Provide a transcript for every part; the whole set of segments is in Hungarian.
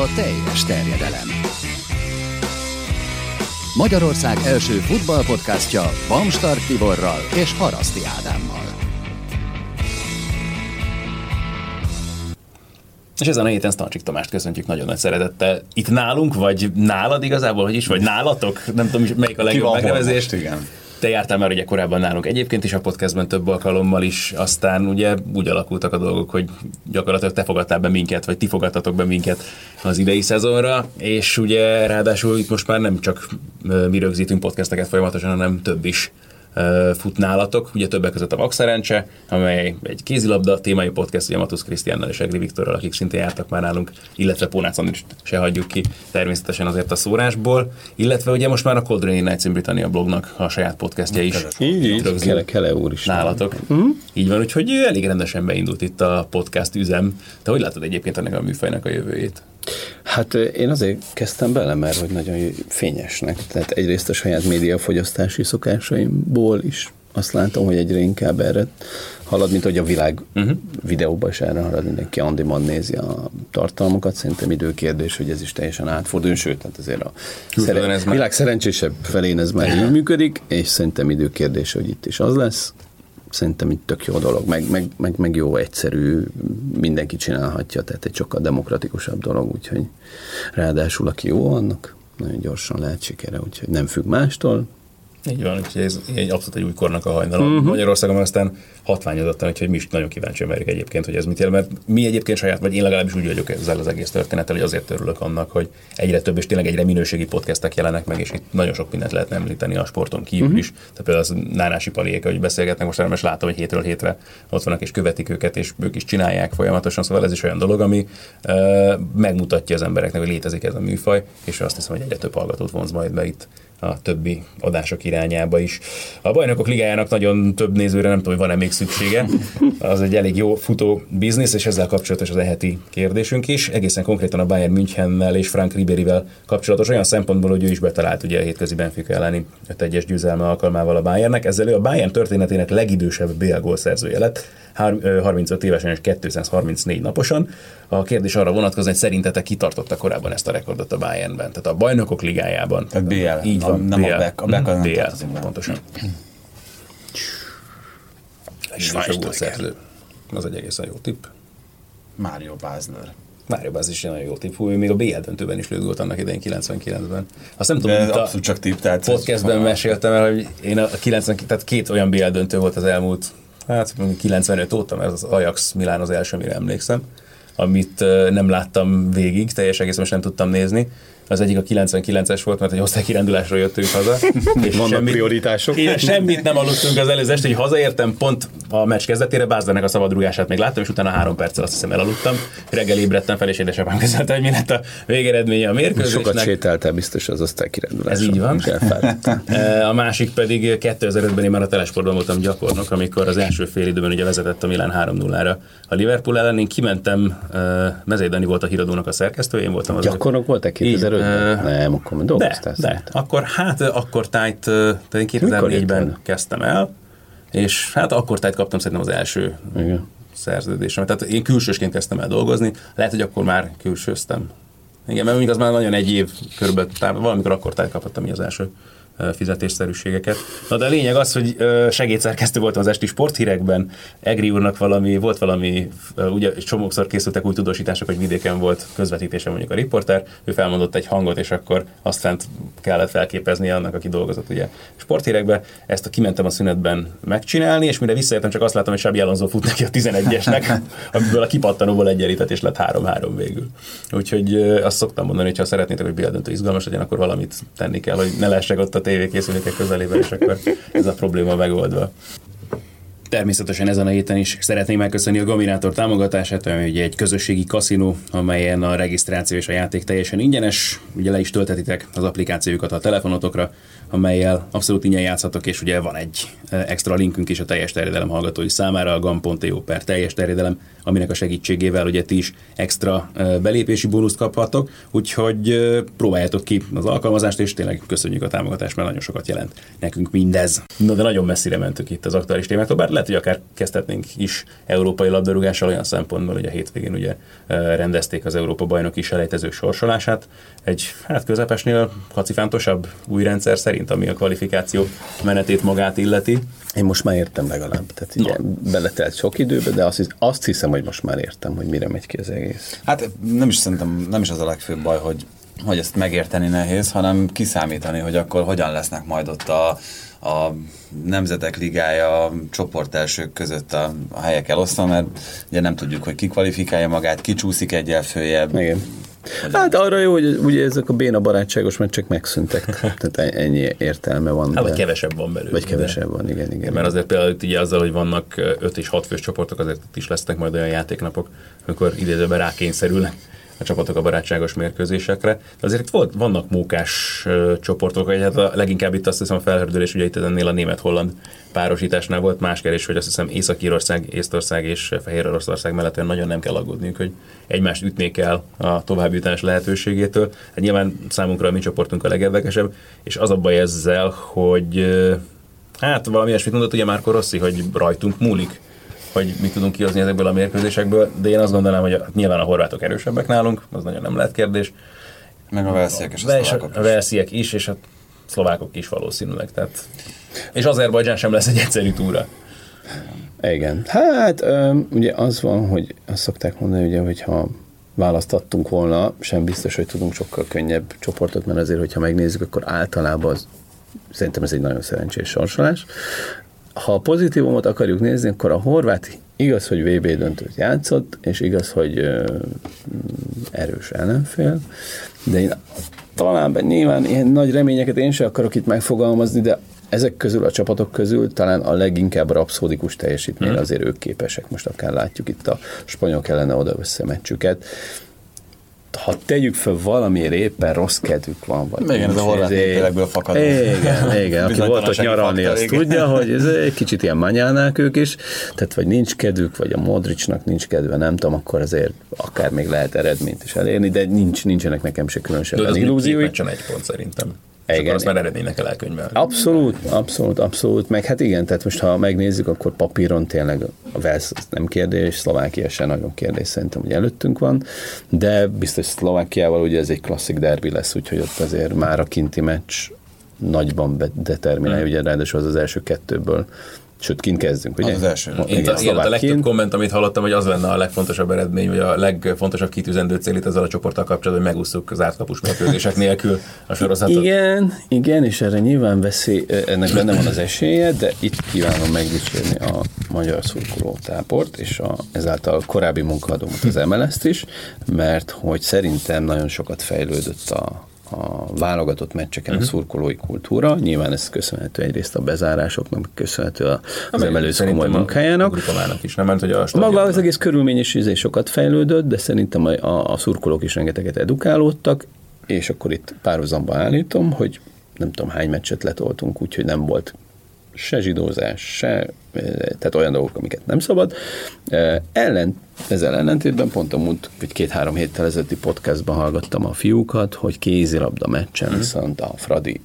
a teljes terjedelem. Magyarország első futballpodcastja Bamstart Tiborral és Haraszti Ádámmal. És ezen a héten Stancsik Tamást köszöntjük nagyon nagy szeretettel. Itt nálunk, vagy nálad igazából, hogy is, vagy nálatok? Nem tudom, melyik a legjobb megnevezés. igen. Te jártál már ugye korábban nálunk egyébként is a podcastben több alkalommal is, aztán ugye úgy alakultak a dolgok, hogy gyakorlatilag te fogadtál be minket, vagy ti fogadtatok be minket az idei szezonra, és ugye ráadásul itt most már nem csak mi rögzítünk podcasteket folyamatosan, hanem több is fut nálatok, ugye többek között a Maxerencse, amely egy kézilabda témai podcast, ugye Matusz Krisztiánnal és Egri Viktorral, akik szintén jártak már nálunk, illetve Pónác is se hagyjuk ki természetesen azért a szórásból, illetve ugye most már a Cold Rain Nights in Britannia blognak a saját podcastja is. Így, így, Kele, Kele úr is. Nálatok. Mm. Így van, úgyhogy elég rendesen beindult itt a podcast üzem. Te hogy látod egyébként ennek a műfajnak a jövőjét? Hát én azért kezdtem bele, mert hogy nagyon fényesnek. Tehát egyrészt a saját médiafogyasztási szokásaimból is azt látom, hogy egyre inkább erre halad, mint hogy a világ uh-huh. videóban is erre halad, mindenki on demand nézi a tartalmakat, szerintem időkérdés, hogy ez is teljesen átfordul, sőt, tehát azért a ez világ szerencsésebb felén ez már így működik, és szerintem időkérdés, hogy itt is az lesz, szerintem itt tök jó dolog, meg, meg, meg, meg jó, egyszerű, mindenki csinálhatja, tehát egy sokkal demokratikusabb dolog, úgyhogy ráadásul aki jó, annak nagyon gyorsan lehet sikere, úgyhogy nem függ mástól, így van, úgyhogy ez egy abszolút egy új kornak a hajnal. Uh-huh. Magyarországon aztán hatványozottan, úgyhogy mi is nagyon kíváncsi várjuk egyébként, hogy ez mit jelent, mert mi egyébként saját, vagy én legalábbis úgy vagyok ezzel az egész történettel, hogy azért örülök annak, hogy egyre több és tényleg egyre minőségi podcastek jelenek meg, és itt nagyon sok mindent lehet említeni a sporton kívül uh-huh. is. Tehát például az Nánási Paliék, hogy beszélgetnek most most látom, hogy hétről hétre ott vannak és követik őket, és ők is csinálják folyamatosan, szóval ez is olyan dolog, ami uh, megmutatja az embereknek, hogy létezik ez a műfaj, és azt hiszem, hogy egyre több hallgatót vonz majd be itt a többi adások irányába is. A bajnokok ligájának nagyon több nézőre nem tudom, hogy van-e még szüksége. Az egy elég jó futó biznisz, és ezzel kapcsolatos az eheti kérdésünk is. Egészen konkrétan a Bayern Münchennel és Frank Riberivel kapcsolatos olyan szempontból, hogy ő is betalált ugye a hétközi Benfica elleni 5 győzelme alkalmával a Bayernnek. Ezzel ő a Bayern történetének legidősebb BL gólszerzője lett, 35 évesen és 234 naposan. A kérdés arra vonatkozik, hogy szerintetek kitartotta korábban ezt a rekordot a Bayernben, tehát a bajnokok ligájában. Tehát BL. Így van, nem BL. a Beck. A Beck mm, BL, pontosan. Schweinsteiger. Az egy egészen jó tipp. Mario Basler. Mário Báz is nagyon jó tipp. Hú, még a BL döntőben is lőtt annak idején 99-ben. Azt nem tudom, hogy abszolút csak tipp, tehát podcastben meséltem el, hogy én a 90, tehát két olyan BL döntő volt az elmúlt hát 95 óta, mert az Ajax Milán az első, amire emlékszem, amit nem láttam végig, teljes egész most nem tudtam nézni, az egyik a 99-es volt, mert egy osztálykirendulásról jöttünk haza. És Vannak semmit, prioritások. Igen, semmit nem aludtunk az előző este, hogy hazaértem, pont a meccs kezdetére Bázdának a szabadrugását még láttam, és utána három perccel azt hiszem elaludtam. Reggel ébredtem fel, és édesapám közölte, hogy mi lett a végeredménye a mérkőzésnek. Sokat sétáltál biztos az osztálykirendulásra. Ez így van. a másik pedig 2005-ben én már a telesportban voltam gyakornok, amikor az első fél időben ugye vezetett a Milán 3-0-ra a Liverpool ellen. Én kimentem, Mezei Dani volt a híradónak a szerkesztő, én voltam az. Gyakornok voltak 2005 nem, akkor már dolgoztál. De, de. Akkor, hát akkor tájt, tehát én 2004-ben kezdtem el, és hát akkor tájt kaptam szerintem az első Igen. szerződésem. Tehát én külsősként kezdtem el dolgozni, lehet, hogy akkor már külsőztem. Igen, mert az már nagyon egy év körülbelül, valamikor akkor tájt kaphattam az első fizetésszerűségeket. Na de a lényeg az, hogy segédszerkesztő voltam az esti sporthírekben, Egri úrnak valami, volt valami, ugye csomókszor készültek új tudósítások, hogy vidéken volt közvetítése mondjuk a riporter, ő felmondott egy hangot, és akkor aztán kellett felképezni annak, aki dolgozott ugye sporthírekbe. Ezt a kimentem a szünetben megcsinálni, és mire visszajöttem, csak azt láttam, hogy Sabi Alonso fut neki a 11-esnek, amiből a kipattanóból egyenlített, és lett 3-3 végül. Úgyhogy azt szoktam mondani, hogy ha szeretnétek, hogy béldöntő izgalmas legyen, akkor valamit tenni kell, hogy ne lessek ott a tévékészülékek közelében, és akkor ez a probléma megoldva. Természetesen ezen a héten is szeretném megköszönni a Gaminátor támogatását, ami ugye egy közösségi kaszinó, amelyen a regisztráció és a játék teljesen ingyenes. Ugye le is töltetitek az applikációjukat a telefonotokra, amelyel abszolút ingyen játszhatok, és ugye van egy extra linkünk is a teljes terjedelem hallgatói számára, a gam.io per teljes terjedelem, aminek a segítségével ugye ti is extra belépési bónuszt kaphatok, úgyhogy próbáljátok ki az alkalmazást, és tényleg köszönjük a támogatást, mert nagyon sokat jelent nekünk mindez. Na de nagyon messzire mentünk itt az aktuális témáktól, bár lehet, hogy akár kezdhetnénk is európai labdarúgással olyan szempontból, hogy a hétvégén ugye rendezték az Európa bajnoki selejtezők sorsolását. Egy hát közepesnél kacifántosabb új rendszer szerint, ami a kvalifikáció menetét magát illeti. Én most már értem legalább. Tehát ugye no. beletelt sok időbe, de azt, azt hiszem, hogy most már értem, hogy mire megy ki az egész. Hát nem is szerintem, nem is az a legfőbb baj, hogy hogy ezt megérteni nehéz, hanem kiszámítani, hogy akkor hogyan lesznek majd ott a, a nemzetek ligája a csoportelsők között a, a helyek elosztva, mert ugye nem tudjuk, hogy ki kvalifikálja magát, ki csúszik egyel följebb. Igen. Hát arra jó, hogy ugye ezek a béna barátságos meccsek megszűntek, tehát ennyi értelme van. Hát, vagy kevesebb van belőle. Vagy kevesebb van, igen, igen. Mert azért például ugye azzal, hogy vannak 5 és 6 fős csoportok, azért itt is lesznek majd olyan játéknapok, amikor idézőben rákényszerülnek a csapatok a barátságos mérkőzésekre. De azért itt volt, vannak mókás csoportok, hogy hát a, leginkább itt azt hiszem a felhördülés, ugye itt ennél a német-holland párosításnál volt más kérdés, hogy azt hiszem Észak-Írország, Észtország és Fehér Oroszország mellett nagyon nem kell aggódniuk, hogy egymást ütnék el a továbbjutás lehetőségétől. Hát nyilván számunkra a mi csoportunk a legérdekesebb, és az a baj ezzel, hogy hát valami ilyesmit mondott ugye Márko Rossi, hogy rajtunk múlik hogy mit tudunk kihozni ezekből a mérkőzésekből, de én azt gondolom, hogy nyilván a horvátok erősebbek nálunk, az nagyon nem lehet kérdés. Meg a velsziek és a, a szlovákok is. A velsziek is, és a szlovákok is valószínűleg. Tehát. És Azerbajdzsán sem lesz egy egyszerű túra. Igen. Hát ugye az van, hogy azt szokták mondani, ugye, hogy ha választattunk volna, sem biztos, hogy tudunk sokkal könnyebb csoportot, mert azért, hogyha megnézzük, akkor általában az, szerintem ez egy nagyon szerencsés sorsolás ha a pozitívumot akarjuk nézni, akkor a horvát igaz, hogy VB döntőt játszott, és igaz, hogy ö, erős ellenfél, de én talán nyilván ilyen nagy reményeket én sem akarok itt megfogalmazni, de ezek közül, a csapatok közül talán a leginkább rapszódikus teljesítményre hmm. azért ők képesek. Most akár látjuk itt a spanyolok ellene oda-össze meccsüket ha tegyük fel valamiért éppen rossz kedvük van. Vagy igen, ez a horvát népélekből fakad. Igen, igen. Aki volt ott nyaralni, azt igen. tudja, hogy ez egy kicsit ilyen manyálnák ők is, tehát vagy nincs kedvük, vagy a Modricnak nincs kedve, nem tudom, akkor azért akár még lehet eredményt is elérni, de nincs, nincsenek nekem se különösebben illúziói. De egy pont szerintem. Igen. Akkor azt már eredménynek kell elkönyvelni. Abszolút, abszolút, abszolút. Meg hát igen, tehát most ha megnézzük, akkor papíron tényleg a Velsz nem kérdés, Szlovákia sem nagyon kérdés szerintem, hogy előttünk van, de biztos Szlovákiával ugye ez egy klasszik derbi lesz, úgyhogy ott azért már a kinti meccs nagyban determinálja, hmm. ugye ráadásul az az első kettőből Sőt, kint kezdünk, ugye? Az, az első. Én igen, igen, a legtöbb komment, amit hallottam, hogy az lenne a legfontosabb eredmény, vagy a legfontosabb kitűzendő cél itt ezzel a csoporttal kapcsolatban, hogy megúsztuk az átkapus mérkőzések nélkül a sorozatot. Igen, igen, és erre nyilván veszi, ennek benne van az esélye, de itt kívánom megdicsérni a magyar szurkoló táport, és a, ezáltal a korábbi munkadómat az mls is, mert hogy szerintem nagyon sokat fejlődött a, a válogatott meccseken uh-huh. a mhm. szurkolói kultúra. Nyilván ez köszönhető egyrészt a bezárásoknak, köszönhető a, az emelősz komoly munkájának. A is, nem ment, hogy a Maga az egész körülményes izé sokat fejlődött, de szerintem a, a, a szurkolók is rengeteget edukálódtak, és akkor itt párhuzamban állítom, hogy nem tudom hány meccset letoltunk, úgyhogy nem volt se zsidózás, se, tehát olyan dolgok, amiket nem szabad. Ellen, ezzel ellentétben pont a múlt, vagy két-három héttel ezelőtti podcastban hallgattam a fiúkat, hogy kézilabda meccsen, mm. viszont a Fradi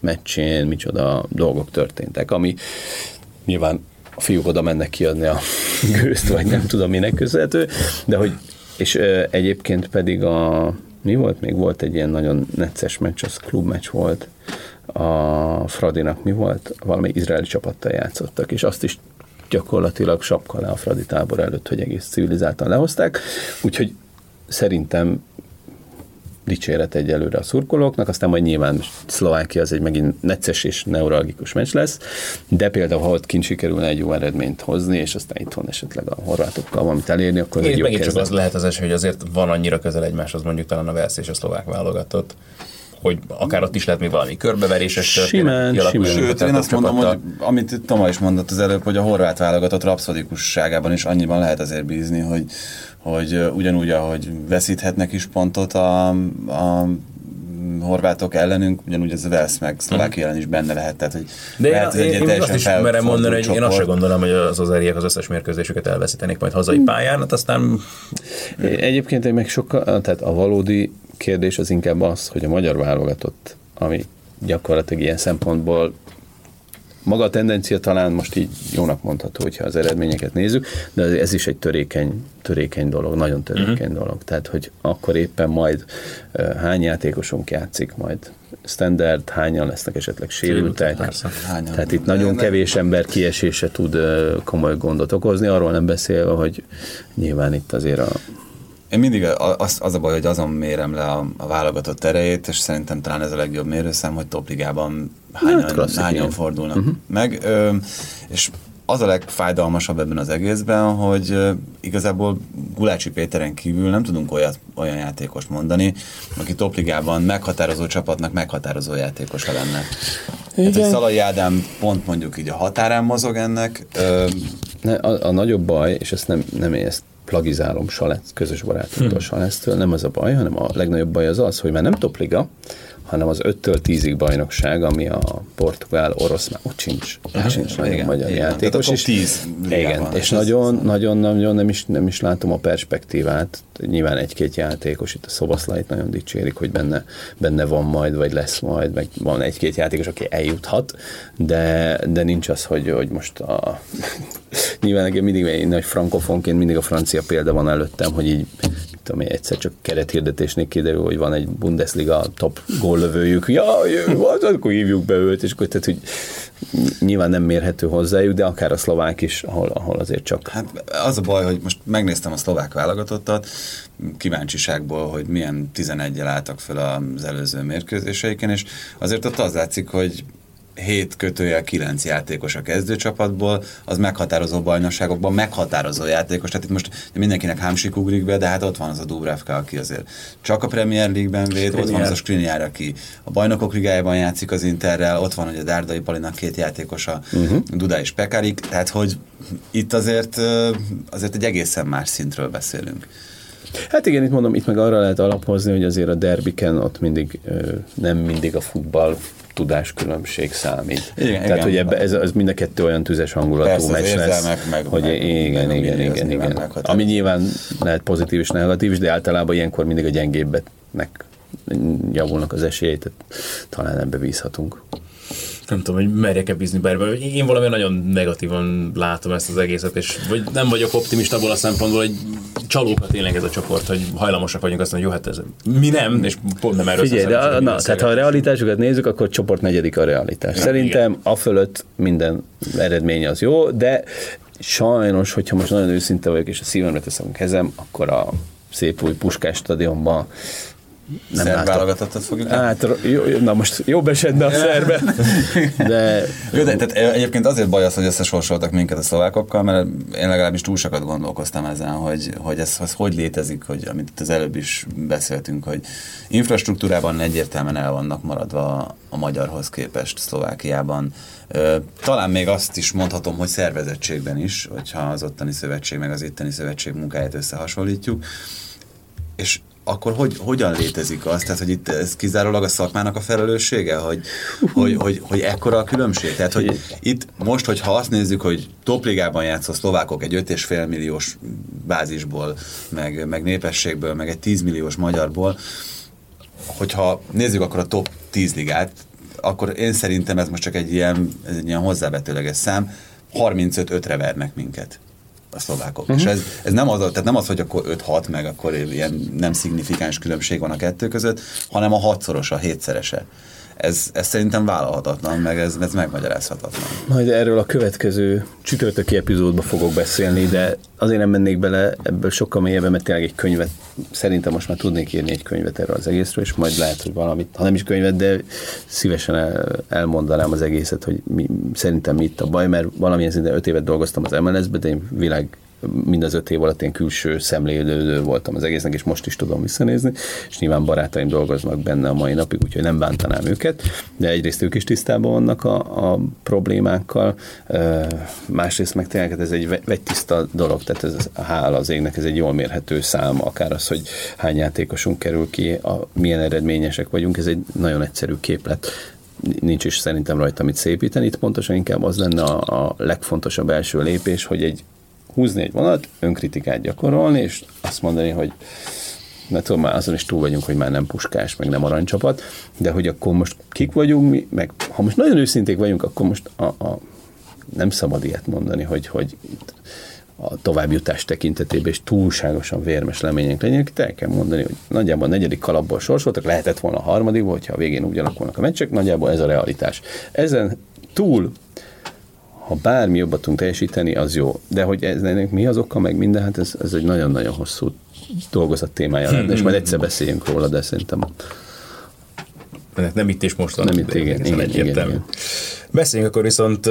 meccsén micsoda dolgok történtek, ami nyilván a fiúk oda mennek kiadni a gőzt, vagy nem tudom minek köszönhető, de hogy, és egyébként pedig a, mi volt? Még volt egy ilyen nagyon necces meccs, az klubmeccs volt, a Fradinak mi volt? Valami izraeli csapattal játszottak, és azt is gyakorlatilag sapka le a Fradi tábor előtt, hogy egész civilizáltan lehozták. Úgyhogy szerintem dicséret egyelőre a szurkolóknak, aztán majd nyilván Szlovákia az egy megint necces és neuralgikus meccs lesz, de például ha ott kint sikerülne egy jó eredményt hozni, és aztán itthon esetleg a horvátokkal valamit elérni, akkor Én egy jó megint csak az lehet az esély, hogy azért van annyira közel egymáshoz mondjuk talán a Velsz és a szlovák válogatott, hogy akár ott is lehet még valami körbeveréses Simán, simán. Sőt, én azt mondom, hogy amit Toma is mondott az előbb, hogy a horvát válogatott rapszodikusságában is annyiban lehet azért bízni, hogy, hogy ugyanúgy, ahogy veszíthetnek is pontot a, a horvátok ellenünk, ugyanúgy ez a Velsz meg Szlovákia ellen is benne lehet. Tehát, hogy De lehet, én, én, én azt is merem mondani, hogy én azt sem gondolom, hogy az az az összes mérkőzésüket elveszítenék majd hazai pályán, hát aztán... Egyébként én meg sokkal, tehát a valódi kérdés az inkább az, hogy a magyar válogatott, ami gyakorlatilag ilyen szempontból maga a tendencia talán most így jónak mondható, hogyha az eredményeket nézzük, de ez is egy törékeny, törékeny dolog, nagyon törékeny uh-huh. dolog. Tehát, hogy akkor éppen majd hány játékosunk játszik, majd standard, hányan lesznek esetleg sérültek. Tehát itt nagyon kevés ember kiesése tud komoly gondot okozni, arról nem beszélve, hogy nyilván itt azért a én mindig az, az a baj, hogy azon mérem le a, a válogatott erejét, és szerintem talán ez a legjobb mérőszám, hogy topligában hányan, hát, hányan fordulnak uh-huh. meg. Ö, és az a legfájdalmasabb ebben az egészben, hogy uh, igazából Gulácsi Péteren kívül nem tudunk olyat, olyan játékos mondani, aki topligában meghatározó csapatnak meghatározó játékosa lenne. Igen. Hát, hogy Szalai Ádám pont mondjuk így a határán mozog ennek. Uh, ne, a, a nagyobb baj, és ezt nem, nem ezt plagizálom Salec, közös barátunktól hmm. Salectől, nem az a baj, hanem a legnagyobb baj az az, hogy már nem topliga, hanem az 5-től 10-ig bajnokság, ami a portugál, orosz, már ott sincs, ott sincs nagyon igen, magyar igen, játékos. És, 10 igen, és nagyon, nagyon, nagyon nem is, nem is látom a perspektívát. Nyilván egy-két játékos, itt a Szobaszlait nagyon dicsérik, hogy benne, benne van majd, vagy lesz majd, meg van egy-két játékos, aki eljuthat, de, de nincs az, hogy, hogy most a nyilván nekem mindig én nagy frankofonként mindig a francia példa van előttem, hogy így tudom én, egyszer csak kerethirdetésnél kiderül, hogy van egy Bundesliga top góllövőjük, ja, az, akkor hívjuk be őt, és akkor tehát, hogy nyilván nem mérhető hozzájuk, de akár a szlovák is, ahol, ahol azért csak. Hát az a baj, hogy most megnéztem a szlovák válogatottat, kíváncsiságból, hogy milyen 11-el álltak fel az előző mérkőzéseiken, és azért ott az látszik, hogy 7 kötőjel 9 játékos a kezdőcsapatból, az meghatározó bajnokságokban meghatározó játékos. Tehát itt most mindenkinek hámsik ugrik be, de hát ott van az a Dubravka, aki azért csak a Premier League-ben véd, ott van az a Skriniar, aki a bajnokok ligájában játszik az Interrel, ott van ugye Dárdai Palinak két játékosa, uh-huh. Duda és Pekarik, tehát hogy itt azért, azért egy egészen más szintről beszélünk. Hát igen, itt mondom, itt meg arra lehet alapozni, hogy azért a derbiken ott mindig nem mindig a futball tudáskülönbség számít. Igen, Tehát, igen. hogy ebbe, ez, ez mind a kettő olyan tüzes hangulatú Persze, meccs lesz, meg, hogy meg, igen, meg, igen, igen, igen. Ami nyilván lehet pozitív és negatív is, de általában ilyenkor mindig a gyengébbetnek javulnak az esélyeit, talán ebbe bízhatunk nem tudom, hogy merjek-e bízni bárba. Én valami nagyon negatívan látom ezt az egészet, és vagy nem vagyok optimista abból a szempontból, hogy csalókat tényleg ez a csoport, hogy hajlamosak vagyunk azt mondani, jó, hát ez mi nem, és pont nem erről Figyelj, de a, na, tehát ha a realitásokat nézzük, akkor csoport negyedik a realitás. Ja, Szerintem igen. a fölött minden eredmény az jó, de sajnos, hogyha most nagyon őszinte vagyok, és a szívemre teszem a kezem, akkor a szép új Puskás stadionban nem Szerb válogatottat fogjuk Hát, jó, na most jobb esetben a szerbe. De... Jó, de tehát egyébként azért baj az, hogy összesorsoltak minket a szlovákokkal, mert én legalábbis túl sokat gondolkoztam ezen, hogy, hogy ez, ez hogy létezik, hogy amit itt az előbb is beszéltünk, hogy infrastruktúrában egyértelműen el vannak maradva a magyarhoz képest Szlovákiában. Talán még azt is mondhatom, hogy szervezettségben is, hogyha az ottani szövetség meg az itteni szövetség munkáját összehasonlítjuk. És akkor hogy, hogyan létezik az? Tehát, hogy itt ez kizárólag a szakmának a felelőssége, hogy, hogy, hogy, hogy ekkora a különbség? Tehát, hogy itt most, hogyha azt nézzük, hogy topligában játszó szlovákok egy 5,5 milliós bázisból, meg, meg népességből, meg egy 10 milliós magyarból, hogyha nézzük akkor a top 10 ligát, akkor én szerintem ez most csak egy ilyen, egy ilyen hozzávetőleges szám, 35-5-re vernek minket a szlovákok. Uh-huh. És ez, ez nem, az, tehát nem az, hogy akkor 5-6, meg akkor ilyen nem szignifikáns különbség van a kettő között, hanem a hatszorosa, a hétszerese ez, ez szerintem vállalhatatlan, meg ez, ez megmagyarázhatatlan. Majd erről a következő csütörtöki epizódban fogok beszélni, de azért nem mennék bele ebből sokkal mélyebben, mert tényleg egy könyvet, szerintem most már tudnék írni egy könyvet erről az egészről, és majd lehet, hogy valamit, ha nem is könyvet, de szívesen el, elmondanám az egészet, hogy mi, szerintem mi itt a baj, mert valamilyen szinten öt évet dolgoztam az MLS-be, de én világ mind az öt év alatt én külső szemlélődő voltam az egésznek, és most is tudom visszanézni, és nyilván barátaim dolgoznak benne a mai napig, úgyhogy nem bántanám őket, de egyrészt ők is tisztában vannak a, a problémákkal, másrészt meg tényleg hát ez egy vegytiszta dolog, tehát ez a hála az égnek, ez egy jól mérhető szám, akár az, hogy hány játékosunk kerül ki, a, milyen eredményesek vagyunk, ez egy nagyon egyszerű képlet. Nincs is szerintem rajta mit szépíteni, itt pontosan inkább az lenne a, a legfontosabb első lépés, hogy egy húzni egy vonat, önkritikát gyakorolni, és azt mondani, hogy mert tudom, már azon is túl vagyunk, hogy már nem puskás, meg nem aranycsapat, de hogy akkor most kik vagyunk mi, meg ha most nagyon őszinték vagyunk, akkor most a, a nem szabad ilyet mondani, hogy, hogy a továbbjutás tekintetében is túlságosan vérmes lemények legyenek. Itt el kell mondani, hogy nagyjából a negyedik kalapból sorsoltak, lehetett volna a harmadik, hogyha a végén úgy alakulnak a meccsek, nagyjából ez a realitás. Ezen túl ha bármi jobbat tudunk teljesíteni, az jó. De hogy ez, ennek mi az oka, meg minden, hát ez, ez egy nagyon-nagyon hosszú dolgozat témája lenne, és majd egyszer beszéljünk róla, de szerintem nem itt és most. Nem itt, igen, igen, igen, igen. Beszéljünk akkor viszont,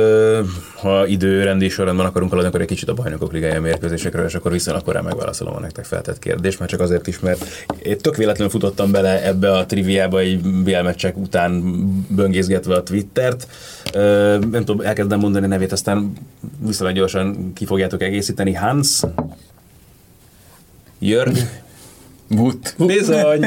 ha időrendi sorrendben akarunk haladni, akkor egy kicsit a bajnokok ligája mérkőzésekről, és akkor viszonylag korán megválaszolom a nektek feltett kérdést, mert csak azért is, mert én tök véletlenül futottam bele ebbe a triviába egy BL meccsek után böngészgetve a Twittert. Nem tudom, elkezdem mondani a nevét, aztán viszonylag gyorsan ki fogjátok egészíteni. Hans, Jörg, But. Bizony.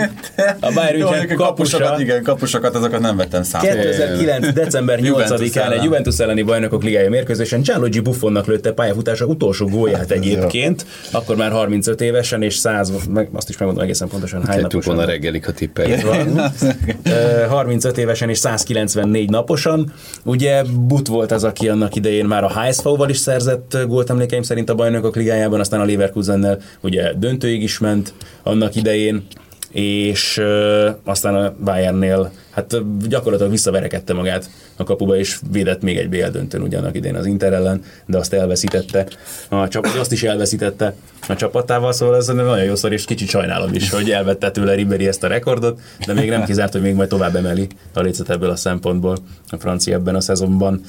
A Bayern kapusa. Igen, kapusokat, azokat nem vettem számba. 2009. december 8-án egy Juventus elleni bajnokok ligája mérkőzésen Gianluigi Buffonnak lőtte pályafutása utolsó gólját egyébként, akkor már 35 évesen, és 100, meg azt is megmondom egészen pontosan hány naposan. a reggelik, ha tippelj. 35 évesen és 194 naposan. Ugye But volt az, aki annak idején már a HSV-val is szerzett gólt emlékeim szerint a bajnokok ligájában, aztán a Leverkusennel ugye döntőig is ment, annak annak idején, és uh, aztán a Bayernnél hát gyakorlatilag visszaverekedte magát a kapuba, és védett még egy BL döntőn ugyanak idén az Inter ellen, de azt elveszítette. A csapat, azt is elveszítette a csapatával, szóval ez nagyon jó szor, és kicsit sajnálom is, hogy elvette tőle Ribéry ezt a rekordot, de még nem kizárt, hogy még majd tovább emeli a lécet ebből a szempontból a francia ebben a szezonban.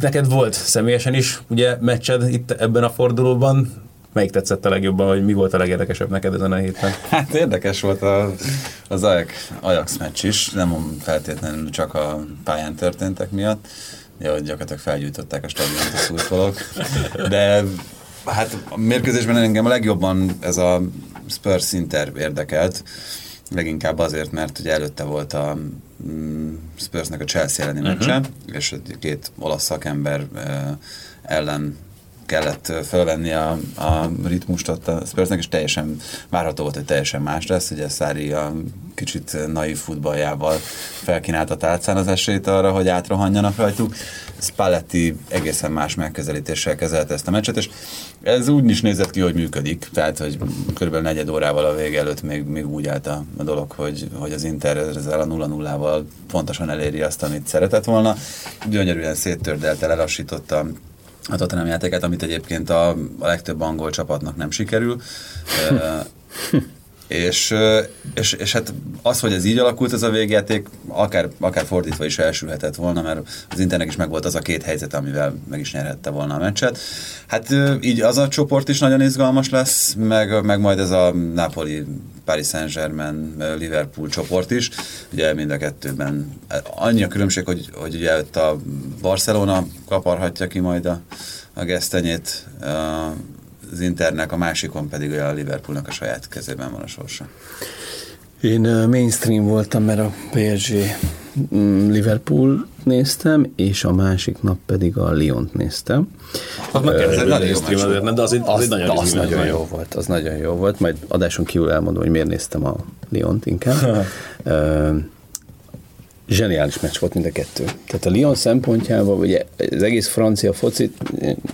Neked volt személyesen is ugye meccsed itt ebben a fordulóban, Melyik tetszett a legjobban, vagy mi volt a legérdekesebb neked ezen a héten? Hát érdekes volt a, az Ajax, Ajax meccs is, nem feltétlenül csak a pályán történtek miatt, ja, hogy gyakorlatilag felgyújtották a stadiont a szurkolók, de hát a mérkőzésben engem a legjobban ez a Spurs Inter érdekelt, leginkább azért, mert ugye előtte volt a mm, Spursnek a Chelsea elleni uh-huh. meccse, és két olasz szakember ellen kellett felvenni a, a ritmust ott a Spursnek, és teljesen várható volt, hogy teljesen más lesz. Ugye Szári a kicsit naív futballjával felkínált a tálcán az esélyt arra, hogy átrohanjanak rajtuk. Spalletti egészen más megközelítéssel kezelte ezt a meccset, és ez úgy is nézett ki, hogy működik. Tehát, hogy körülbelül negyed órával a vége előtt még, még úgy állt a, a dolog, hogy, hogy az Inter ezzel a 0-0-val pontosan eléri azt, amit szeretett volna. Gyönyörűen széttördelte, lelassította a Tottenham játékát, amit egyébként a, a legtöbb angol csapatnak nem sikerül. és, és, és hát az, hogy ez így alakult, ez a végjáték, akár, akár fordítva is elsülhetett volna, mert az Internek is megvolt az a két helyzet, amivel meg is nyerhette volna a meccset. Hát így az a csoport is nagyon izgalmas lesz, meg, meg majd ez a Napoli Paris Saint-Germain, Liverpool csoport is. Ugye mind a kettőben annyi a különbség, hogy, hogy ugye ott a Barcelona kaparhatja ki majd a, a gesztenyét az Internek, a másikon pedig a Liverpoolnak a saját kezében van a sorsa. Én mainstream voltam, mert a PSG mm, Liverpool néztem, és a másik nap pedig a Lyon-t néztem. Az meg ez egy nagyon jó azért, de az, az, az, nagyon, az nagyon jó volt, az nagyon jó volt, majd adáson kívül elmondom, hogy miért néztem a Lyon-t inkább. zseniális meccs volt mind a kettő. Tehát a Lyon szempontjában, ugye az egész francia focit,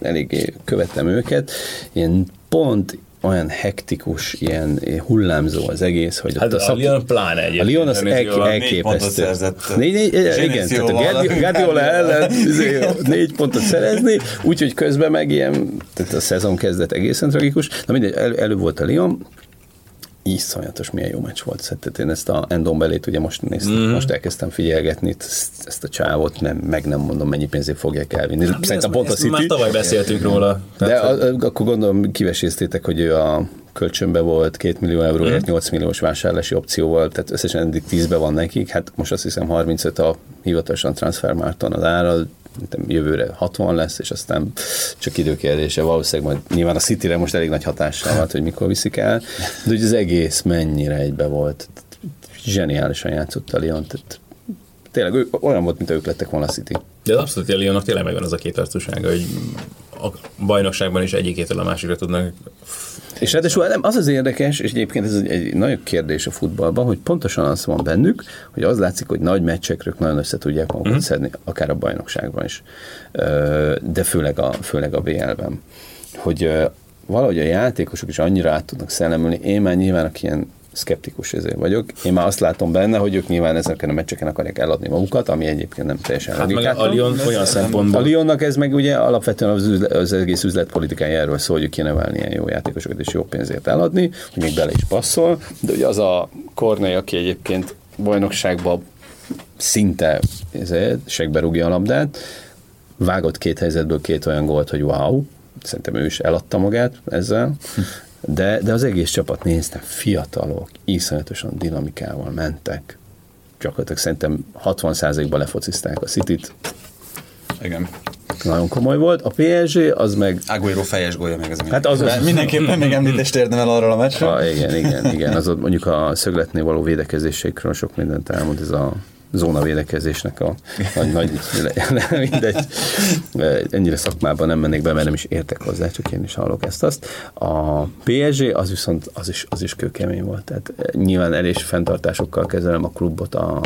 eléggé követtem őket, ilyen pont olyan hektikus, ilyen hullámzó az egész, hogy hát ott a, a Lyon pláne egyébként. A Lyon az el, elképesztő. Négy, négy, igen, tehát a Guardiola ellen izé, négy pontot szerezni, úgyhogy közben meg ilyen, tehát a szezon kezdet egészen tragikus. Na mindegy, el, elő volt a Lyon, iszonyatos milyen jó meccs volt. Tehát én ezt a Endombelét ugye most néztem, mm. most elkezdtem figyelgetni, ezt, ezt a csávot nem, meg nem mondom, mennyi pénzét fogják elvinni. Hát, Szerintem pont a City. Már tavaly beszéltünk róla. De a, akkor gondolom kiveséztétek, hogy ő a kölcsönbe volt, 2 millió euróért, mm. 8 milliós vásárlási opcióval, tehát összesen eddig 10-be van nekik, hát most azt hiszem 35 a hivatalosan transfermárton az ára, jövőre 60 lesz, és aztán csak időkérdése. Valószínűleg majd nyilván a City-re most elég nagy hatással volt, hogy mikor viszik el, de hogy az egész mennyire egybe volt. Zseniálisan játszott a Lyon, tehát tényleg ő, olyan volt, mint ők lettek volna a City. De az abszolút, a Lyonnak tényleg megvan az a két hogy a bajnokságban is egyikétől a másikra tudnak És ráadásul nem, az az érdekes, és egyébként ez egy, egy nagy kérdés a futballban, hogy pontosan az van bennük, hogy az látszik, hogy nagy meccsekről nagyon össze tudják magukat uh-huh. szedni, akár a bajnokságban is, de főleg a, főleg a BL-ben. Hogy valahogy a játékosok is annyira át tudnak szellemülni, én már nyilván, aki ilyen szkeptikus ezért vagyok. Én már azt látom benne, hogy ők nyilván ezeken a meccseken akarják eladni magukat, ami egyébként nem teljesen hát meg a Lyon olyan szempontból. A Lyonnak ez meg ugye alapvetően az, üzlet, az egész üzletpolitikája erről szól, hogy kéne válni ilyen jó játékosokat és jó pénzért eladni, hogy még bele is passzol, de ugye az a Kornei, aki egyébként bajnokságban szinte segbe rúgja a labdát, vágott két helyzetből két olyan gólt, hogy wow, szerintem ő is eladta magát ezzel. De, de az egész csapat nézte, fiatalok, iszonyatosan dinamikával mentek. Gyakorlatilag szerintem 60%-ban lefocizták a City-t. Igen. Nagyon komoly volt. A PSG az meg... Aguero fejes gólya meg ez Hát az, az mindenképpen még említést érdemel arról a meccsről. Igen, igen, igen. Az ott mondjuk a szögletnél való védekezésekről sok mindent elmond ez a zónavédekezésnek a nagy, nagy mindegy. Ennyire szakmában nem mennék be, mert nem is értek hozzá, csak én is hallok ezt-azt. A PSG az viszont az is, az is kőkemény volt. Tehát nyilván elég fenntartásokkal kezelem a klubot a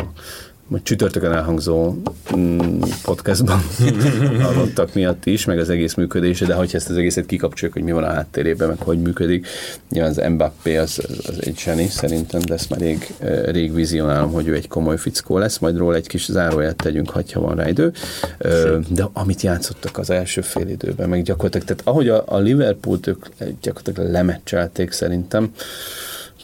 majd csütörtökön elhangzó mm, podcastban hallottak miatt is, meg az egész működése, de hogyha ezt az egészet kikapcsoljuk, hogy mi van a háttérében, meg hogy működik, nyilván az Mbappé az, az egy zseni szerintem, de ezt már rég, rég vizionálom, hogy ő egy komoly fickó lesz, majd róla egy kis záróját tegyünk, ha van rá idő. De amit játszottak az első fél időben, meg gyakorlatilag, tehát ahogy a, a Liverpool-t ők gyakorlatilag lemeccselték szerintem,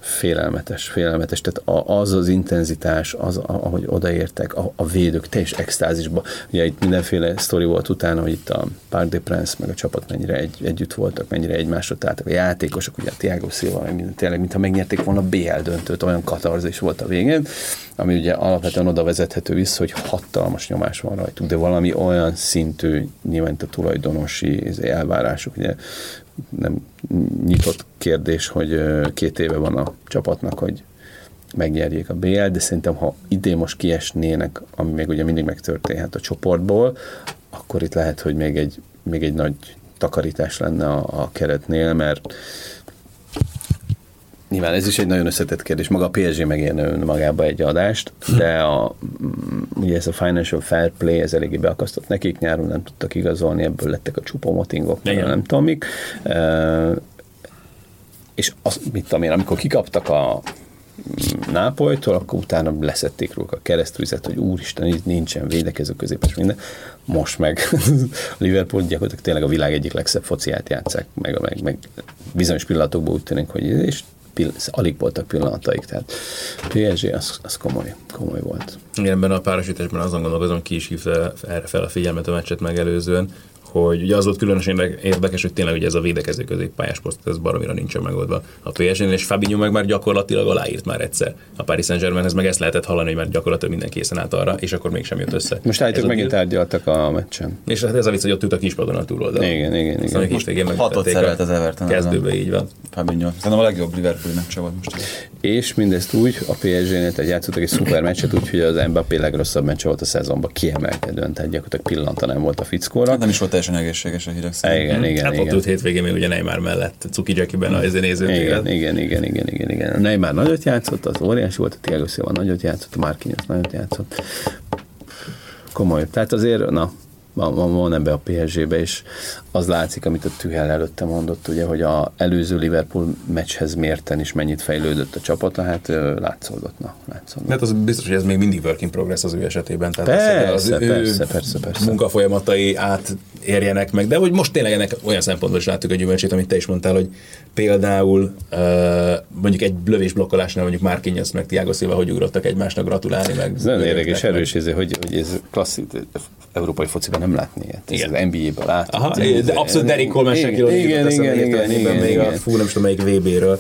félelmetes, félelmetes. Tehát az az intenzitás, az, ahogy odaértek, a, a védők teljes extázisba. Ugye itt mindenféle sztori volt utána, hogy itt a Parc de Prince meg a csapat mennyire egy, együtt voltak, mennyire egymásra találtak. A játékosok, ugye a Thiago Silva, minden, tényleg, mintha megnyerték volna a BL döntőt, olyan katarzis volt a végén, ami ugye alapvetően oda vezethető vissza, hogy hatalmas nyomás van rajtuk, de valami olyan szintű, nyilván a tulajdonosi elvárások, ugye nem nyitott kérdés, hogy két éve van a csapatnak, hogy megnyerjék a BL, de szerintem ha idén most kiesnének, ami még ugye mindig megtörténhet a csoportból, akkor itt lehet, hogy még egy, még egy nagy takarítás lenne a, a keretnél, mert Nyilván ez is egy nagyon összetett kérdés. Maga a PSG megérne magába egy adást, de a, ugye ez a financial fair play, ez eléggé beakasztott nekik, nyáron nem tudtak igazolni, ebből lettek a csupomotingok, nem tudom mik. E, és az, mit tudom én, amikor kikaptak a Nápolytól, akkor utána leszették róla a keresztülizet, hogy úristen, nincsen védekező középes minden. Most meg a Liverpool gyakorlatilag tényleg a világ egyik legszebb fociát játszák, meg, meg, meg bizonyos pillanatokban úgy tűnik, hogy és alig voltak pillanataik, tehát PSG az, az komoly, komoly volt. Igen, ebben a párosításban azon gondolkozom, ki is hívta erre fel a figyelmet a meccset megelőzően, hogy ugye az volt különösen érdekes, hogy tényleg ugye ez a védekező középpályás poszt, ez baromira nincsen megoldva a psg és Fabinho meg már gyakorlatilag aláírt már egyszer. A Paris saint ez meg ezt lehetett hallani, hogy már gyakorlatilag minden készen állt arra, és akkor mégsem jött össze. Most állítok, megint tárgyaltak a meccsen. És hát ez a vicc, hogy ott ült a kispadon a túloldalon. Igen, igen, igen. Most végén hatot szerelt az Everton. Kezdőbe így van. Fabinho. Szerintem a legjobb Liverpool meccse volt most. És mindezt úgy, a PSG-nél tehát játszottak egy szuper meccset, úgyhogy az Mbappé legrosszabb meccse volt a szezonban kiemelkedően, tehát gyakorlatilag pillanta nem volt a fickóra. Hát nem is volt teljesen egészséges a hírek szerint. Igen, igen, hát igen. ott ült hétvégén még ugye Neymar mellett, Cuki Jackie-ben a nézők. Igen, igen, igen, igen, igen, igen. A Neymar nagyot játszott, az óriás volt, a Thiago Silva nagyot játszott, a Marquinhos nagyot játszott. Komoly. Tehát azért, na, van, van, ebbe a PSG-be, és az látszik, amit a Tühel előtte mondott, ugye, hogy a előző Liverpool meccshez mérten is mennyit fejlődött a csapata, hát látszódott, na, látszódott. Hát az biztos, hogy ez még mindig work in progress az ő esetében. Tehát persze, az, az persze, persze, persze, persze. munkafolyamatai átérjenek meg, de hogy most tényleg ennek olyan szempontból is láttuk a gyümölcsét, amit te is mondtál, hogy például mondjuk egy blokkolásnál mondjuk Márkinyasz meg Tiago Silva, hogy ugrottak egymásnak gratulálni meg. Ez nagyon érdekes, erős, hogy, hogy ez klasszik, európai fociban nem látni ilyet. Ez az NBA-ben látni. Aha, de abszolút Derek Coleman igen, igen, igen, igen, igen, igen, még a fú, nem tudom melyik VB-ről.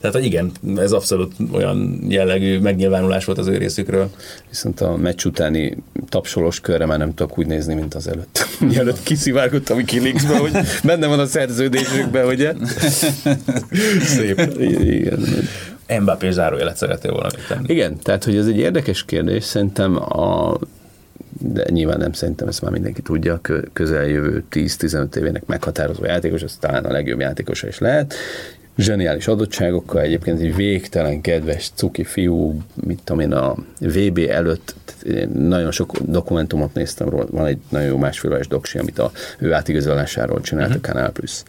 Tehát, hogy igen, ez abszolút olyan jellegű megnyilvánulás volt az ő részükről. Viszont a meccs utáni tapsolós körre már nem tudok úgy nézni, mint az előtt. Mielőtt kiszivárgott a Wikileaksbe, hogy benne van a szerződésükben, ugye? Szép. Igen. Mbappé zárójelet szeretél volna tenni. Igen, tehát hogy ez egy érdekes kérdés, szerintem a de nyilván nem szerintem ezt már mindenki tudja, közeljövő 10-15 évének meghatározó játékos, ez talán a legjobb játékosa is lehet, zseniális adottságokkal, egyébként egy végtelen kedves cuki fiú, mit tudom én, a VB előtt nagyon sok dokumentumot néztem róla, van egy nagyon jó másfél doksi, amit a ő átigazolásáról csinált uh-huh. a Canal Plus.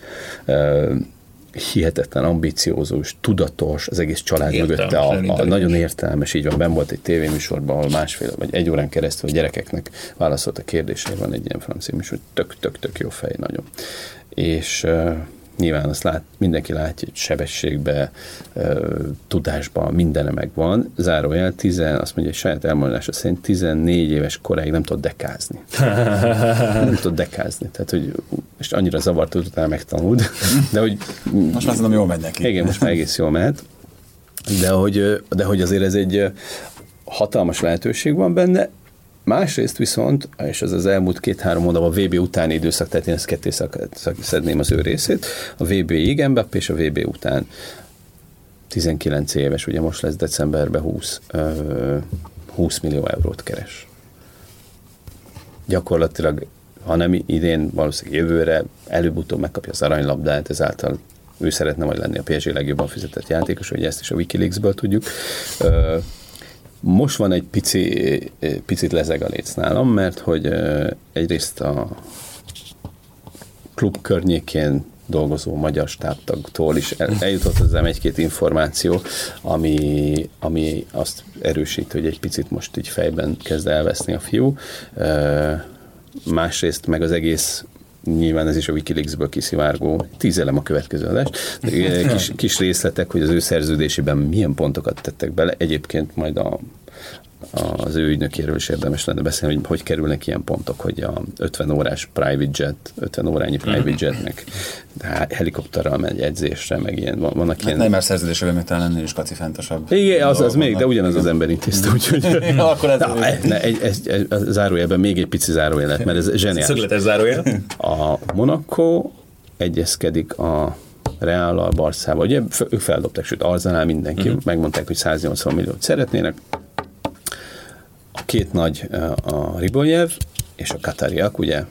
Uh, hihetetlen ambiciózus, tudatos, az egész család mögötte, a, a, nagyon értelmes, így van, ben volt egy tévéműsorban, ahol másfél vagy egy órán keresztül a gyerekeknek válaszolt a kérdésre, van egy ilyen francia műsor, tök-tök-tök jó fej, nagyon. És uh, nyilván azt lát, mindenki látja, hogy sebességbe, tudásban mindene megvan. Zárójel, tizen, azt mondja, hogy saját elmondása szerint 14 éves koráig nem tud dekázni. nem tud dekázni. Tehát, hogy és annyira zavart, hogy utána megtanult. De hogy... Most már szerintem jól megy neki. Igen, most már egész jól mehet. De hogy, de hogy azért ez egy hatalmas lehetőség van benne, Másrészt viszont, és az az elmúlt két-három hónapban a VB utáni időszak, tehát én ezt ketté szedném az ő részét, a VB igen, és a VB után 19 éves, ugye most lesz decemberben 20, 20 millió eurót keres. Gyakorlatilag, ha nem idén, valószínűleg jövőre előbb-utóbb megkapja az aranylabdát, ezáltal ő szeretne majd lenni a PSG legjobban fizetett játékos, ugye ezt is a Wikileaks-ből tudjuk. Most van egy pici, picit lezeg a léc nálam, mert hogy egyrészt a klub környékén dolgozó magyar stábtagtól is el, eljutott hozzám egy-két információ, ami, ami azt erősít, hogy egy picit most így fejben kezd elveszni a fiú. Másrészt meg az egész nyilván ez is a Wikileaks-ből kiszivárgó, tíz elem a következő adás, kis, kis részletek, hogy az ő szerződésében milyen pontokat tettek bele, egyébként majd a az ő ügynökéről is érdemes lenne beszélni, hogy hogy kerülnek ilyen pontok, hogy a 50 órás private jet, 50 órányi private jetnek helikopterrel megy edzésre, meg ilyen, vannak hát ilyen... Nem, mert szerződésében még talán ennél is kacifántosabb. Igen, az, az még, de ugyanaz az ember intézte, úgyhogy... ja, akkor ez... Na, ne, egy, egy, egy, zárójelben még egy pici zárójelet, mert ez zseniális. Szögletes zárójel. A Monaco egyezkedik a Real a Barszával. Ugye ők feldobták, sőt Arzenál mindenki, uh-huh. megmondták, hogy 180 milliót szeretnének, két nagy, a Ribolyev és a Katariak, ugye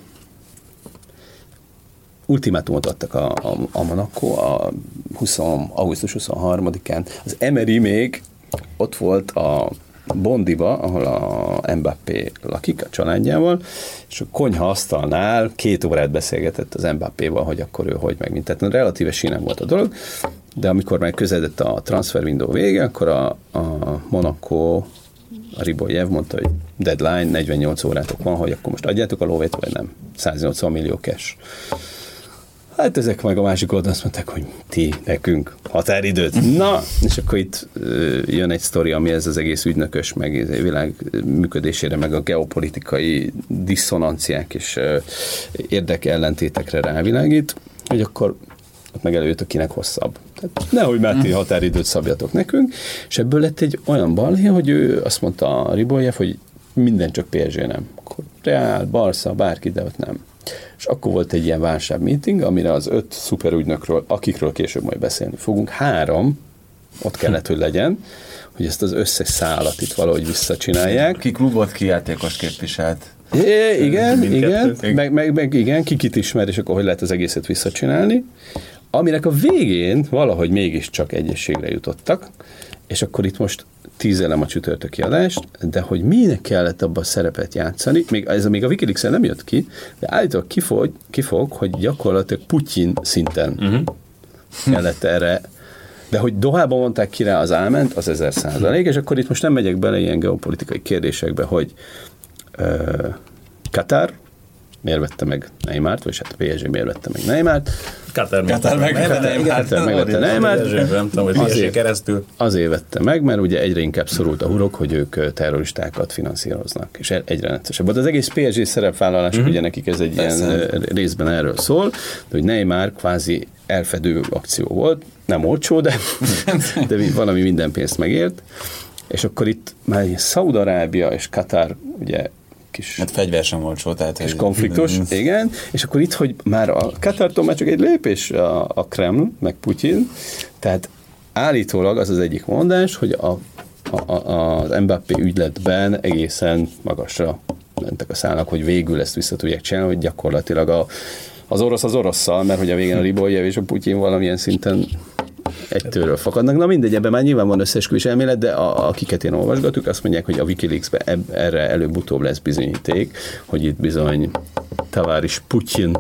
ultimátumot adtak a, a, a Monaco a 20, augusztus 23-án. Az Emery még ott volt a Bondiba, ahol a Mbappé lakik a családjával, és a konyha asztalnál két órát beszélgetett az Mbappéval, hogy akkor ő hogy meg mint. Tehát relatíve sinem volt a dolog, de amikor már közeledett a transfer window vége, akkor a, a Monaco a Ribolyev mondta, hogy deadline, 48 órátok van, hogy akkor most adjátok a lóvét, vagy nem. 180 millió cash. Hát ezek meg a másik oldalon azt mondták, hogy ti, nekünk határidőt. Na, és akkor itt jön egy sztori, ami ez az egész ügynökös, meg a világ működésére, meg a geopolitikai diszonanciák és érdekellentétekre rávilágít, hogy akkor ott meg előtt, akinek hosszabb. Tehát nehogy már ti határidőt szabjatok nekünk, és ebből lett egy olyan balhé, hogy ő azt mondta a Ribolyev, hogy minden csak PSG nem. Akkor Real, Barca, bárki, de ott nem. És akkor volt egy ilyen válság meeting, amire az öt szuperügynökről, akikről később majd beszélni fogunk, három ott kellett, hogy legyen, hogy ezt az összes szállat itt valahogy visszacsinálják. Ki klubot, ki játékos képviselt. É, igen, igen, meg, meg, meg, igen, kikit ismer, és akkor hogy lehet az egészet visszacsinálni aminek a végén valahogy mégiscsak egyességre jutottak, és akkor itt most tízelem a csütörtöki adást, de hogy minek kellett abban a szerepet játszani, még, ez még a wikileaks nem jött ki, de állítólag kifog, kifog hogy gyakorlatilag Putyin szinten uh-huh. kellett erre de hogy Dohában mondták ki rá az álment, az ezer százalék, és akkor itt most nem megyek bele ilyen geopolitikai kérdésekbe, hogy uh, Katar, miért vette meg Neymart, vagy hát PSG miért vette meg Neymart. Katar, Katar meg. Katar megvette Neymart. Nem tudom, hogy azért, keresztül. Azért vette meg, mert ugye egyre inkább szorult a hurok, hogy ők terroristákat finanszíroznak, és egyre neccesebb. Az egész PSG szerepvállalás, uh-huh. ugye nekik ez egy Persze. ilyen részben erről szól, de hogy Neymar kvázi elfedő akció volt, nem olcsó, de, de valami minden pénzt megért. És akkor itt már Szaudarábia és Katar ugye kis... Hát fegyver sem olcsó, tehát... Kis konfliktus, igen. És akkor itt, hogy már a Katartól már csak egy lépés a, a Kreml, meg Putyin, tehát állítólag az az egyik mondás, hogy a a, a, az Mbappé ügyletben egészen magasra mentek a szállnak, hogy végül ezt vissza tudják csinálni, hogy gyakorlatilag a, az orosz az orosszal, mert hogy a végén a Riboljev és a Putyin valamilyen szinten egy tőről fakadnak. Na mindegy, ebben már nyilván van összesküvés elmélet, de a, akiket én olvasgatok, azt mondják, hogy a Wikileaks-ben erre előbb-utóbb lesz bizonyíték, hogy itt bizony Taváris Putyin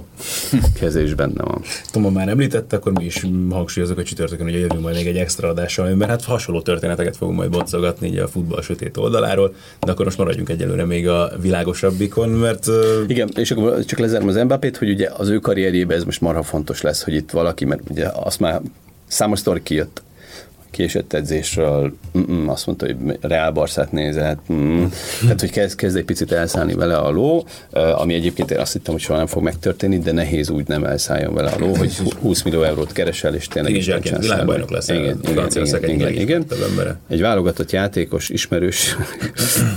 kezés benne van. Toma már említette, akkor mi is hangsúlyozok a csütörtökön, hogy jövünk majd még egy extra adással, mert hát hasonló történeteket fogunk majd boncogatni a futball sötét oldaláról, de akkor most maradjunk egyelőre még a világosabbikon, mert... Igen, és akkor csak lezárom az Mbappét, hogy ugye az ő karrierjében ez most marha fontos lesz, hogy itt valaki, mert ugye azt már számos sztori kijött késett edzésről, mm-mm, azt mondta, hogy Real Barszát nézett, mm. tehát hogy kezd, kezd egy picit elszállni vele a ló, ami egyébként én azt hittem, hogy soha nem fog megtörténni, de nehéz úgy nem elszálljon vele a ló, hogy 20 millió eurót keresel, és tényleg is világbajnok lesz. Igen, igen, igen, igen, igen. Egy válogatott játékos, ismerős,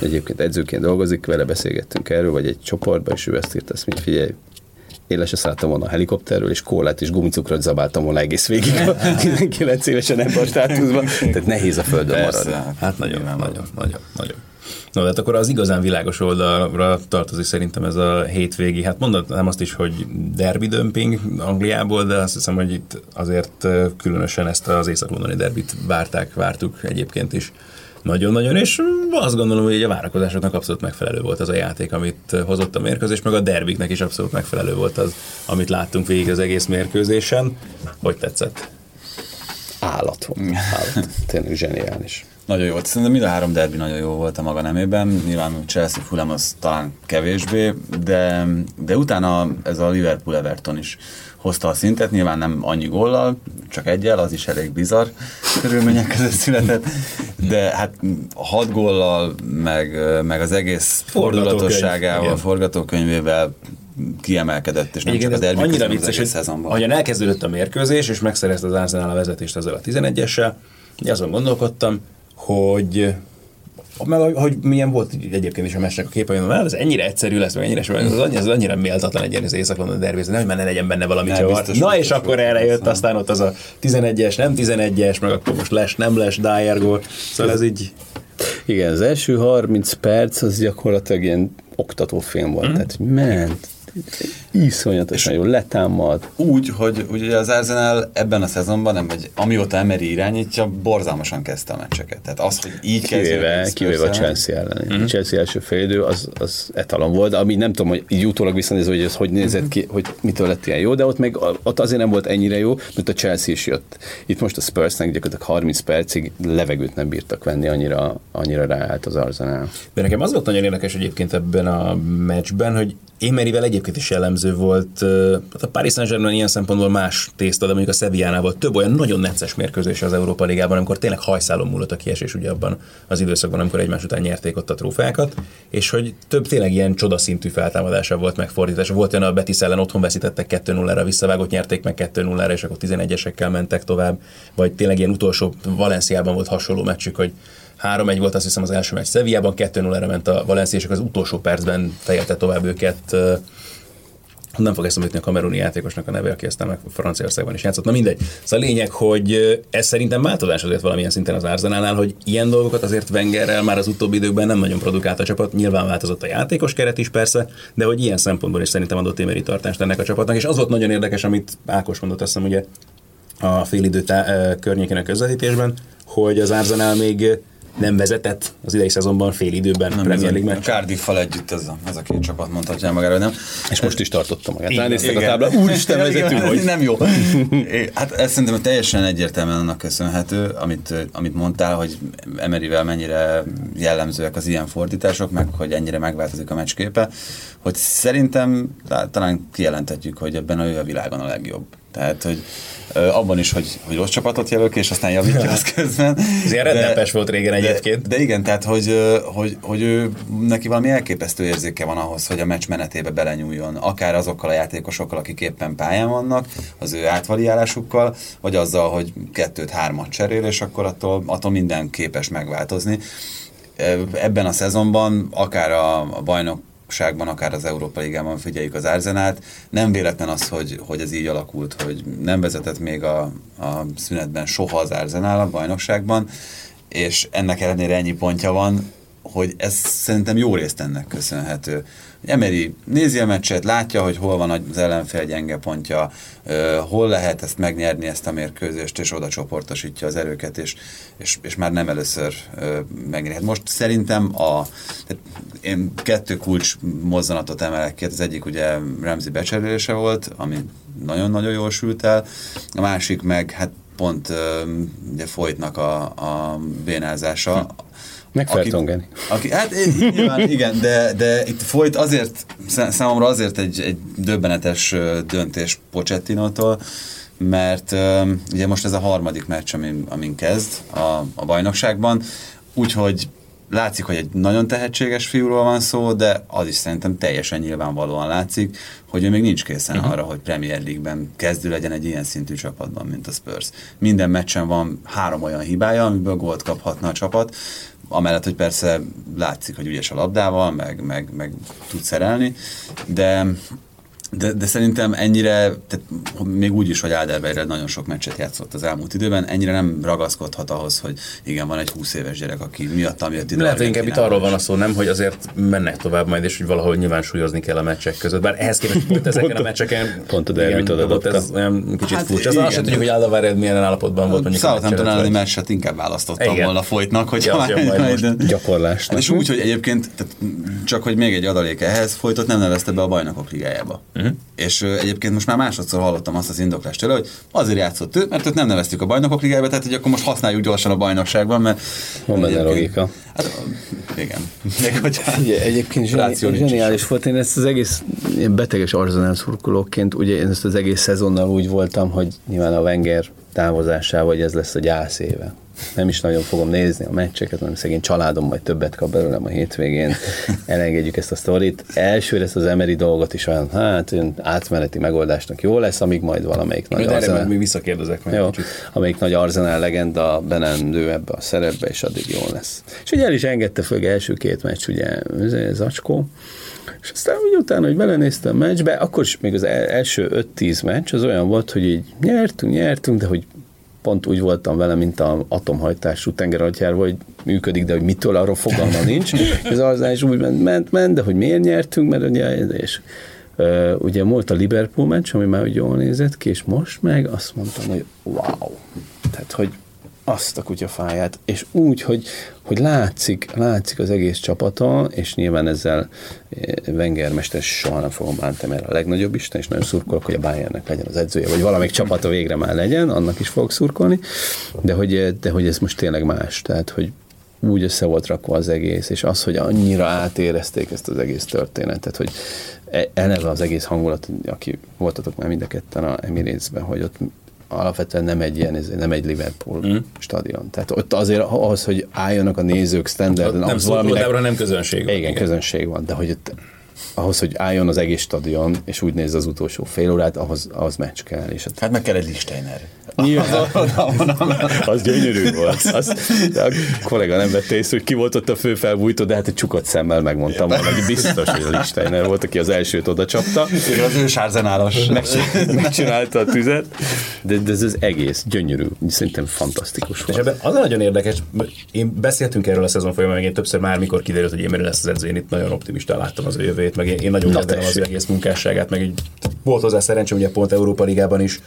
egyébként edzőként dolgozik, vele beszélgettünk erről, vagy egy csoportban, és ő ezt írt, azt mondja, figyelj, én le se szálltam volna a helikopterről, és kólát és gumicukrot zabáltam volna egész végig a 19 évesen ebben a státuszban. Tehát nehéz a földön maradni. Hát nagyon, nagyon, nagyon, nagyon, nagyon. No, hát akkor az igazán világos oldalra tartozik szerintem ez a hétvégi, hát mondatnám azt is, hogy derby dömping Angliából, de azt hiszem, hogy itt azért különösen ezt az észak-londoni derbit várták, vártuk egyébként is nagyon-nagyon, és azt gondolom, hogy a várakozásoknak abszolút megfelelő volt az a játék, amit hozott a mérkőzés, meg a derbiknek is abszolút megfelelő volt az, amit láttunk végig az egész mérkőzésen. Hogy tetszett? Állat volt. Állat. Tényleg zseniális. Nagyon jó volt. Szerintem mind a három derbi nagyon jó volt a maga nemében. Nyilván Chelsea Fulham az talán kevésbé, de, de utána ez a Liverpool Everton is hozta a szintet, nyilván nem annyi góllal, csak egyel, az is elég bizarr körülmények között született, de hát hat góllal, meg, meg az egész fordulatosságával, forgatókönyvével kiemelkedett, és nem Igen, csak a derbi annyira vicces, hogy ahogyan elkezdődött a mérkőzés, és megszerezte az Arsenal a vezetést ezzel a 11-essel, azon gondolkodtam, hogy meg hogy milyen volt egyébként is a mesnek a képe, hogy ez ennyire egyszerű lesz, meg ennyire, ez, annyira, ez annyira méltatlan egy az észak dervézni, nem, mert ne legyen benne valami csavar. Na és akkor erre jött aztán ott az a 11-es, nem 11-es, meg akkor most les, nem les, Dyer gól. Szóval ez így... Igen, az első 30 perc az gyakorlatilag ilyen oktatófilm volt, mm. tehát ment, iszonyatosan jó, letámad. Úgy, hogy ugye az Arsenal ebben a szezonban, nem, vagy amióta Emery irányítja, borzalmasan kezdte a meccseket. Tehát az, hogy így kivéve, kivéve a Chelsea ellen. Mm-hmm. A Chelsea első félidő az, az etalon volt, ami nem tudom, hogy így utólag visszanézve, hogy ez hogy nézett ki, hogy mitől lett ilyen jó, de ott még ott azért nem volt ennyire jó, mert a Chelsea is jött. Itt most a Spursnek gyakorlatilag 30 percig levegőt nem bírtak venni, annyira, annyira ráállt az Arsenal. De nekem az volt nagyon érdekes egyébként ebben a meccsben, hogy Émerivel egyébként is jellemző volt. Hát a Paris Saint-Germain ilyen szempontból más tészta, de mondjuk a Sevillánál volt több olyan nagyon necces mérkőzés az Európa Ligában, amikor tényleg hajszálon múlott a kiesés ugye abban az időszakban, amikor egymás után nyerték ott a trófeákat, és hogy több tényleg ilyen csodaszintű feltámadása volt megfordítása. Volt olyan a Betis ellen otthon veszítettek 2-0-ra, visszavágott, nyerték meg 2-0-ra, és akkor 11-esekkel mentek tovább, vagy tényleg ilyen utolsó Valenciában volt hasonló meccsük, hogy 3-1 volt azt hiszem az első meccs Sevillában, 2-0-ra ment a Valencia, és az utolsó percben fejelte tovább őket nem fog eszembe jutni a kameruni játékosnak a neve, aki aztán meg Franciaországban is játszott. Na mindegy. Szóval a lényeg, hogy ez szerintem változás azért valamilyen szinten az Arsenalnál, hogy ilyen dolgokat azért Wengerrel már az utóbbi időkben nem nagyon produkált a csapat. Nyilván változott a játékos keret is persze, de hogy ilyen szempontból is szerintem adott émeri tartást ennek a csapatnak. És az volt nagyon érdekes, amit Ákos mondott, azt hiszem, ugye a félidő tá- környékén közvetítésben, hogy az Arsenal még nem vezetett az idei szezonban fél időben nem Premier League meccs. cardiff együtt ez a, ez a két csapat mondhatja magára, nem? És most is tartottam magát. Ránéztek a tábla, úristen vezetünk, hogy... Nem jó. hát ez szerintem teljesen egyértelműen annak köszönhető, amit, amit mondtál, hogy Emerivel mennyire jellemzőek az ilyen fordítások, meg hogy ennyire megváltozik a meccsképe, hogy szerintem talán kijelentetjük, hogy ebben a jövő világon a legjobb. Tehát, hogy abban is, hogy, hogy rossz csapatot jelöl ki, és aztán javítja azt közben. Ez ilyen rednepes volt régen egyébként. De, de igen, tehát, hogy, hogy, hogy ő, neki valami elképesztő érzéke van ahhoz, hogy a meccs menetébe belenyúljon, akár azokkal a játékosokkal, akik éppen pályán vannak, az ő átvaliálásukkal, vagy azzal, hogy kettőt, hármat cserél, és akkor attól, attól minden képes megváltozni ebben a szezonban, akár a, a bajnok bajnokságban, akár az Európa Ligában figyeljük az Arzenát. Nem véletlen az, hogy, hogy ez így alakult, hogy nem vezetett még a, a szünetben soha az Arzenál a bajnokságban, és ennek ellenére ennyi pontja van, hogy ez szerintem jó részt ennek köszönhető. Emery nézi a meccset, látja, hogy hol van az ellenfél gyenge pontja, hol lehet ezt megnyerni, ezt a mérkőzést, és oda csoportosítja az erőket, és, és, és már nem először megnyeri. Hát most szerintem a, én kettő kulcs mozzanatot emelek ki, az egyik ugye Remzi becserélése volt, ami nagyon-nagyon jól sült el, a másik meg hát pont ugye folytnak a, a bénázása, hm meg Fertongeni. Aki, hát nyilván igen, de, de itt folyt azért, számomra azért egy, egy döbbenetes döntés Pochettinótól, mert ugye most ez a harmadik meccs, amin, amin kezd a, a bajnokságban, úgyhogy látszik, hogy egy nagyon tehetséges fiúról van szó, de az is szerintem teljesen nyilvánvalóan látszik, hogy ő még nincs készen uh-huh. arra, hogy Premier League-ben kezdő legyen egy ilyen szintű csapatban, mint a Spurs. Minden meccsen van három olyan hibája, amiből gólt kaphatna a csapat, amellett, hogy persze látszik, hogy ügyes a labdával, meg, meg, meg tud szerelni, de de, de szerintem ennyire, tehát még úgy is, hogy Áderbeire nagyon sok meccset játszott az elmúlt időben, ennyire nem ragaszkodhat ahhoz, hogy igen, van egy 20 éves gyerek, aki miatt jött ide. Lehet, hogy inkább itt arról van a szó, nem, hogy azért mennek tovább majd, és hogy valahol nyilván súlyozni kell a meccsek között. Bár ehhez képest pont ezeken a meccseken pont a derbit adott, ez olyan kicsit hát, furcsa. Az azt tudjuk, hogy Áldaváred milyen állapotban volt mondjuk. Southampton elleni meccset inkább választottam igen. volna folytnak, hogy ja, majd. És úgy, hogy egyébként, csak hogy még egy adalék ehhez, folytott nem nevezte be a bajnokok ligájába. Uh-huh. És egyébként most már másodszor hallottam azt az indoklást tőle, hogy azért játszott ő, mert őt nem neveztük a bajnokok ligájába, tehát hogy akkor most használjuk gyorsan a bajnokságban, mert... Van benne logika. Hát, igen. Ugye, egyébként zseni, zseniális volt. Én ezt az egész ilyen beteges arzenál szurkolóként, ugye én ezt az egész szezonnal úgy voltam, hogy nyilván a Wenger távozásával, hogy ez lesz a gyász éve nem is nagyon fogom nézni a meccseket, hanem szegény családom majd többet kap belőlem a hétvégén, elengedjük ezt a sztorit. Elsőre ezt az emeri dolgot is olyan, hát átmeneti megoldásnak jó lesz, amíg majd valamelyik nagy Majd arzenál... még visszakérdezek meg jó, amelyik nagy arzenál legenda benendő ebbe a szerepbe, és addig jó lesz. És ugye el is engedte föl első két meccs, ugye Zacskó, és aztán úgy utána, hogy belenéztem a meccsbe, akkor is még az első 5-10 meccs az olyan volt, hogy így nyertünk, nyertünk, de hogy pont úgy voltam vele, mint a atomhajtású tengeralattjáró, hogy működik, de hogy mitől, arról fogalma nincs. Ez az is úgy ment, ment, ment, de hogy miért nyertünk, mert ugye, és uh, ugye volt a Liverpool meccs, ami már úgy jól nézett ki, és most meg azt mondtam, hogy wow. Tehát, hogy azt a kutyafáját, és úgy, hogy, hogy látszik, látszik az egész csapata, és nyilván ezzel eh, Wenger mester soha nem fogom bántani, mert a legnagyobb isten, és nagyon szurkolok, hogy a Bayernnek legyen az edzője, vagy valamelyik csapata végre már legyen, annak is fogok szurkolni, de hogy, eh, de hogy ez most tényleg más, tehát hogy úgy össze volt rakva az egész, és az, hogy annyira átérezték ezt az egész történetet, hogy e, eleve az egész hangulat, aki voltatok már mind a ketten a Emirates-ben, hogy ott alapvetően nem egy ilyen, nem egy Liverpool mm. stadion. Tehát ott azért ahhoz, hogy álljanak a nézők standarden, nem ahhoz valaminek... nem közönség van. Igen, igen, közönség van, de hogy ott ahhoz, hogy álljon az egész stadion, és úgy néz az utolsó fél órát, ahhoz, ahhoz meccs kell. És. Hát meg kell egy Listeiner. Nyilván, az gyönyörű volt. Az, a kollega nem vette észre, hogy ki volt ott a fő felbújtó, de hát egy csukott szemmel megmondtam volna, hogy biztos, hogy a Listeiner volt, aki az elsőt oda csapta. Az ősárzenálos. Megcsinálta a tüzet, de, de ez az egész gyönyörű, szerintem fantasztikus volt. És ebben az nagyon érdekes, én beszéltünk erről a szezon folyamán, meg én többször már, mikor kiderült, hogy én lesz az edző, én itt nagyon optimista láttam az ő jövőjét, meg én, én nagyon kedvelem az egész munkásságát, meg így volt hozzá szerencsém, ugye pont Európa Ligában is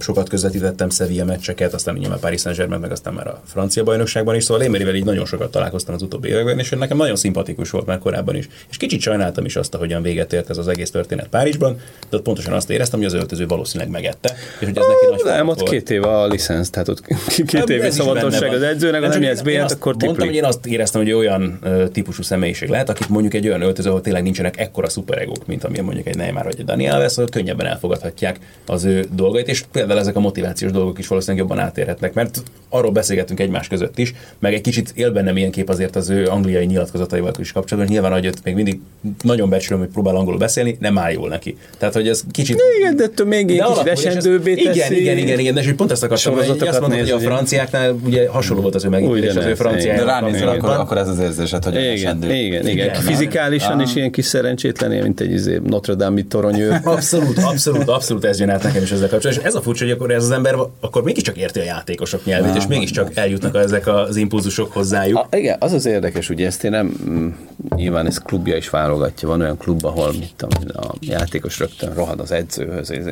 sokat közvetítettem Sevilla meccseket, aztán nyilván Paris Saint-Germain, meg aztán már a francia bajnokságban is, szóval Émerivel így nagyon sokat találkoztam az utóbbi években, és nekem nagyon szimpatikus volt már korábban is. És kicsit sajnáltam is azt, hogyan véget ért ez az egész történet Párizsban, de ott pontosan azt éreztem, hogy az öltöző valószínűleg megette, és hogy ez neki nagy Nem, ott két éve a licensz, tehát ott két éve szabadosság az edzőnek, az nem b akkor Mondtam, hogy én azt éreztem, hogy olyan típusú személyiség lehet, akit mondjuk egy olyan öltöző, ahol tényleg nincsenek ekkora szuperegók, mint amilyen mondjuk egy Neymar vagy egy Daniel Alves, könnyebben elfogadhatják az ő dolgait, és például ezek a motivációs dolgok is valószínűleg jobban átérhetnek, mert arról beszélgetünk egymás között is, meg egy kicsit él bennem ilyen kép azért az ő angliai nyilatkozataival is kapcsolatban, nyilván, hogy ott még mindig nagyon becsülöm, hogy próbál angolul beszélni, nem áll jól neki. Tehát, hogy ez kicsit... Igen, de ettől még egy kicsit esendőbbé teszi. Igen, igen, igen, igen, de és pont ezt akartam, hogy azt mondom, hogy a franciáknál ugye hasonló volt az ő megítélés az ő franciájának. De ránézel, akkor, akkor ez az érzésed, hogy igen, igen, igen, igen, fizikálisan is ilyen kis szerencsétlen, mint egy izé, Notre Dame toronyő. abszolút, abszolút, abszolút ez jön át nekem is ezzel kapcsolatban. És ez a furcsa, hogy akkor ez az ember akkor mégiscsak érti a játékosok nyelvét, és mégiscsak eljutnak ezek az impulzusok hozzájuk. A, igen, az az érdekes, ugye ezt én nem, mm, nyilván ez klubja is válogatja, van olyan klub, ahol mit tudom, a játékos rögtön rohad az edzőhöz, ez,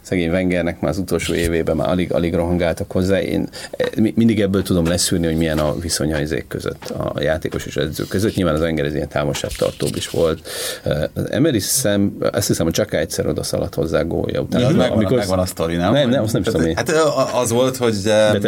szegény Wengernek már az utolsó évében már alig, alig rohangáltak hozzá, én eh, mindig ebből tudom leszűrni, hogy milyen a viszony a között, a játékos és edző között, nyilván az Wenger ez ilyen távolságtartóbb is volt. Eh, az Emery szem, azt hiszem, hogy csak egyszer oda szaladt hozzá gólja után. Ja, megvan, amikor megvan a sztori, nem? Nem, nem, azt nem tudom Hát az volt, hogy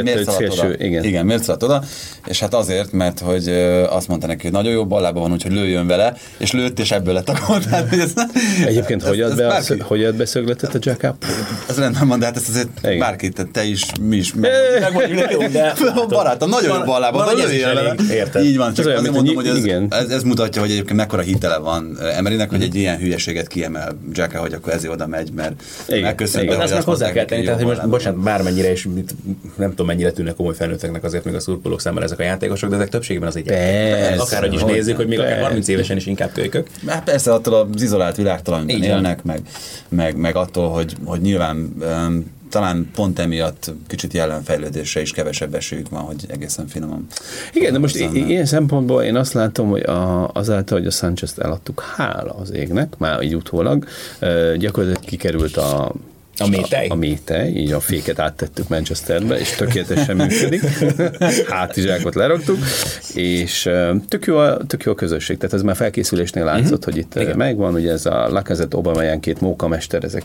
miért szaladt oda. Igen. igen, miért szaladt oda, és hát azért, mert hogy azt mondta neki, hogy nagyon jó ballában van, úgyhogy lőjön vele, és lőtt, és ebből lett a gól. Egyébként hogy ad be, hogy ad be szögletet a Jackap? Ez rendben van, de hát ezt azért igen. bárki, te is, mi is, meg, meg barátom, nagyon jó ballában van, lőjön vele. Így van, csak azért mondom, hogy ez, ez, mutatja, hogy egyébként mekkora hitele van Emerynek, hogy egy ilyen hülyeséget kiemel Jacka, hogy akkor ezért oda megy, mert megköszönöm. Ezt meg hozzá kell tenni, tehát hogy most, bocsánat, bármennyire is, nem tudom mennyire tűnnek komoly felnőtteknek azért még a szurkolók számára ezek a játékosok, de ezek többségében az egy akárhogy is nézzük, hogy még akár 30 évesen is inkább kölykök. Hát persze attól az izolált világtól, amiben élnek, meg, meg, meg attól, hogy, hogy nyilván um, talán pont emiatt kicsit jelenfejlődésre is kevesebb esélyük van, hogy egészen finoman. Igen, de most ilyen szempontból én azt látom, hogy a, azáltal, hogy a Sanchez-t eladtuk, hála az égnek, már így utólag, gyakorlatilag kikerült a a métej? A, a métej, így a féket áttettük Manchesterbe, és tökéletesen működik. Hátizsákot leraktuk, és tök jó, a, tök jó a közösség. Tehát ez már felkészülésnél látszott, uh-huh. hogy itt Igen. megvan, ugye ez a Lacazette Obama két mókamester, ezek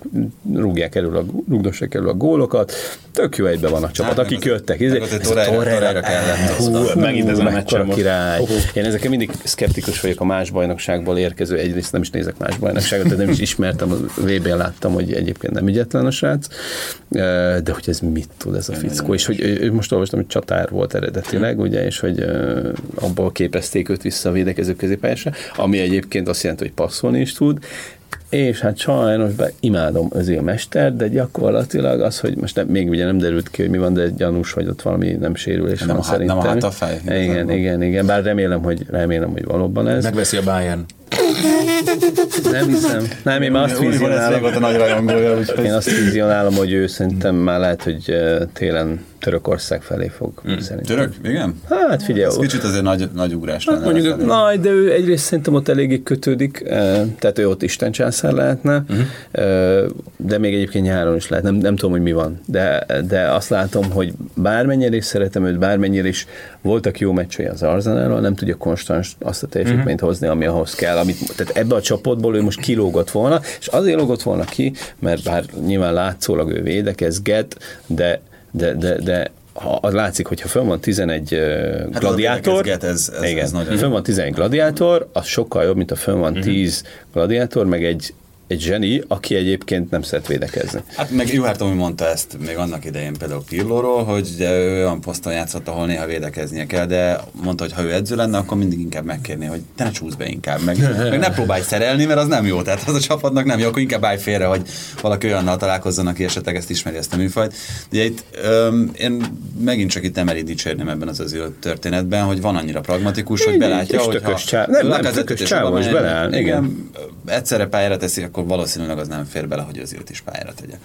rúgják elő a, rúgdossák elő a gólokat. Tök jó egybe van a csapat, hát, akik jöttek. Ez egy Torreira kellett. Hú, megint ez a meccsen király. Én ezeken mindig szkeptikus vagyok a más bajnokságból érkező. Egyrészt nem is nézek más bajnokságot, de nem is ismertem, a VB-n láttam, hogy egyébként nem ügyetlen a srác, de hogy ez mit tud ez a fickó, és hogy ő most olvastam, hogy csatár volt eredetileg, ugye, és hogy abból képezték őt vissza a védekező középpályásra, ami egyébként azt jelenti, hogy passzolni is tud, és hát sajnos be imádom az a mester, de gyakorlatilag az, hogy most nem, még ugye nem derült ki, hogy mi van, de gyanús, hogy ott valami nem sérülés nem, van hát, szerintem. Nem a hát a fej. Igen, igen, igen, bár remélem, hogy remélem, hogy valóban ez. Megveszi a Bayern. Nem hiszem. Nem, én már azt vizionálom. a nagy rajongója, Én azt vizionálom, hogy ő szerintem már lehet, hogy télen Törökország felé fog hmm. szerintem. Török? Igen? Hát figyelj. Ez kicsit azért nagy, nagy ugrás hát lenne. Mondjuk, nagy, de ő egyrészt szerintem ott eléggé kötődik, tehát ő ott Isten császár lehetne, uh-huh. de még egyébként nyáron is lehet, nem, nem tudom, hogy mi van, de, de azt látom, hogy bármennyire is szeretem őt, bármennyire is voltak jó meccsei az Arzenálról, nem tudja konstans azt a teljesítményt uh-huh. hozni, ami ahhoz kell. Amit, tehát ebbe a csapatból ő most kilógott volna, és azért lógott volna ki, mert bár nyilván látszólag ő védekezget, de de, de, de ha az látszik, hogyha fönn van 11 hát gladiátor, ez, ez, igen, ez nagyon fönn van 11 gladiátor, az sokkal jobb, mint a fönn van 10 uh-huh. gladiátor, meg egy egy zseni, aki egyébként nem szeret védekezni. Hát meg Juhár Tomi mondta ezt még annak idején például Pirlóról, hogy ugye ő olyan poszton játszott, ahol néha védekeznie kell, de mondta, hogy ha ő edző lenne, akkor mindig inkább megkérni, hogy te ne csúsz be inkább, meg, meg ne próbálj szerelni, mert az nem jó. Tehát az a csapatnak nem jó, akkor inkább állj félre, hogy valaki olyannal találkozzon, aki esetleg ezt ismeri ezt a műfajt. Ugye itt öm, én megint csak itt emeli dicsérném ebben az öző történetben, hogy van annyira pragmatikus, hogy belátja, hogy ha nem, nem, tökös csávó is beleáll. Igen, egyszerre pályára teszi, akkor valószínűleg az nem fér bele, hogy azért is pályára tegye.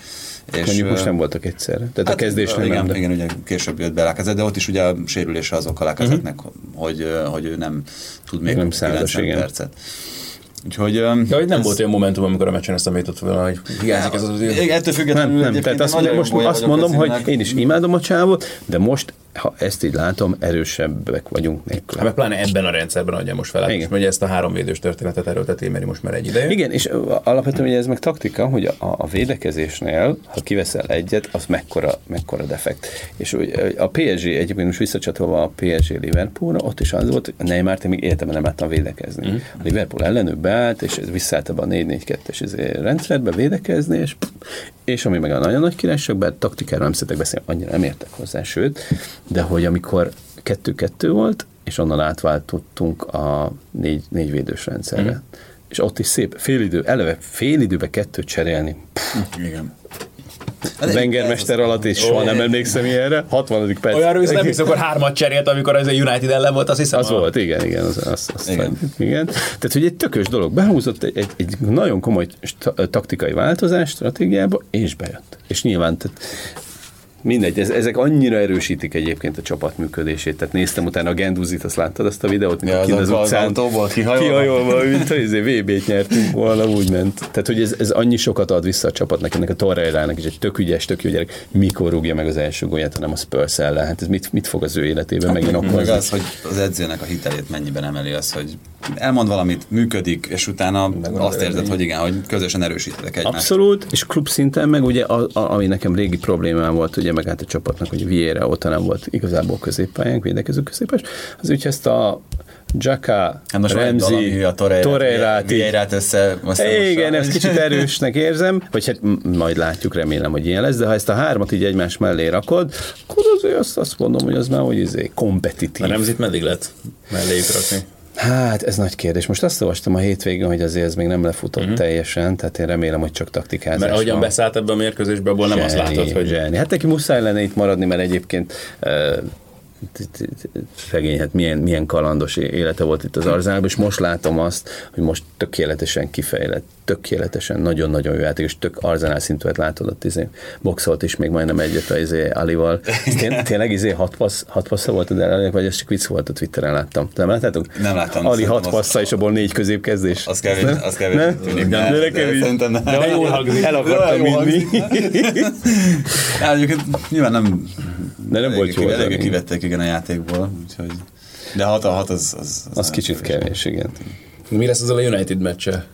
És Mondjuk most nem voltak egyszer. Tehát hát, a kezdésnél igen, nem. De... Igen, ugye később jött be Lákezet, de ott is ugye a sérülése azok a Lákezetnek, uh-huh. hogy, hogy ő nem tud még nem 90 percet. Úgyhogy, ja, hogy nem volt olyan momentum, amikor a meccsen ezt említott volna, hogy hiányzik ez az az Ettől függetlenül nem, nem. Tehát azt, most azt mondom, hogy én is imádom a csávot, de most ha ezt így látom, erősebbek vagyunk nélkül. Hát pláne ebben a rendszerben adja most fel. Igen. Hogy ezt a három védős történetet erőlteti mert most már egy ideje. Igen, és alapvetően ugye ez meg taktika, hogy a, a védekezésnél, ha kiveszel egyet, az mekkora, mekkora defekt. És a PSG, egyébként most visszacsatolva a PSG Liverpoolra, ott is az volt, hogy Neymar még életemben nem láttam védekezni. Mm. A Liverpool ellenük beállt, és visszaállt a 4-4-2-es izé rendszerbe védekezni, és, és ami meg a nagyon nagy királyság, bár taktikára nem szeretek beszélni, annyira nem értek hozzá, sőt, de hogy amikor kettő-kettő volt, és onnan átváltottunk a négy, négy védős rendszerre. Mm. És ott is szép félidő, eleve félidőbe kettőt cserélni. Igen. Wengermester alatt, és soha nem emlékszem ilyenre. 60. perc. Olyan rövid nem hiszem, akkor hármat cserélt, amikor az a United ellen volt, azt hiszem. Az a... volt, igen, igen. Az, az, az, igen. igen. Tehát, hogy egy tökös dolog. Behúzott egy, egy, egy nagyon komoly taktikai változás stratégiába, és bejött. És nyilván tehát Mindegy, ez, ezek annyira erősítik egyébként a csapat működését. Tehát néztem utána a Genduzit, azt láttad azt a videót, ja, az, az, az utcán autóból kihajolva. kihajolva mint hogy izé VB-t nyertünk volna, úgy ment. Tehát, hogy ez, ez annyi sokat ad vissza a csapatnak, ennek a Torreirának is egy tök ügyes, tök jó gyerek. Mikor rúgja meg az első gólját, hanem a Spurs ellen? Hát ez mit, mit fog az ő életében hát, megint akkor? Meg az, hogy az edzőnek a hitelét mennyiben emeli az, hogy elmond valamit, működik, és utána meg azt érzed, hogy igen, hogy közösen erősítetek egymást. Abszolút, és klub szinten meg ugye, a, a, ami nekem régi problémám volt, ugye meg hát a csapatnak, hogy Vieira ott nem volt igazából középpályán, védekező középpás, az úgy ezt a Jaka, hát Remzi, a Torreirát, Vieirát össze. Igen, ezt kicsit erősnek érzem, vagy hát majd látjuk, remélem, hogy ilyen lesz, de ha ezt a hármat így egymás mellé rakod, akkor azért azt, azt mondom, hogy az már hogy izé, kompetitív. A Remzit meddig lett melléjük rakni? Hát ez nagy kérdés. Most azt olvastam a hétvégén, hogy azért ez még nem lefutott uh-huh. teljesen, tehát én remélem, hogy csak taktikázás Mert ahogyan beszállt ebbe a mérkőzésbe, abból nem azt látod, hogy... Zseni. Hát neki muszáj lenne itt maradni, mert egyébként szegény, hát milyen, milyen kalandos élete volt itt az Arzánában, és most látom azt, hogy most tökéletesen kifejlett, tökéletesen, nagyon-nagyon jó játék, és tök Arzánál szintűet látod, ott izé, boxolt is még majdnem egyet a izé Alival. Tény, tényleg izé hat, passz, hat passza volt az Alinak, vagy ez csak vicc volt a Twitteren láttam. Nem láttátok? Nem láttam. Ali hat passza, és abból négy középkezdés. Az kevés, az kevés. Nem? Tűnik, nem, nem, kevés. Szerintem nem. De jól hangzik. El akartam vinni. Hát nyilván nem de nem volt jó. Eléggé kivettek igen a játékból, úgyhogy... De 6 a 6 az... Az, az, az kicsit kevés, igen. Mi lesz az a United meccse?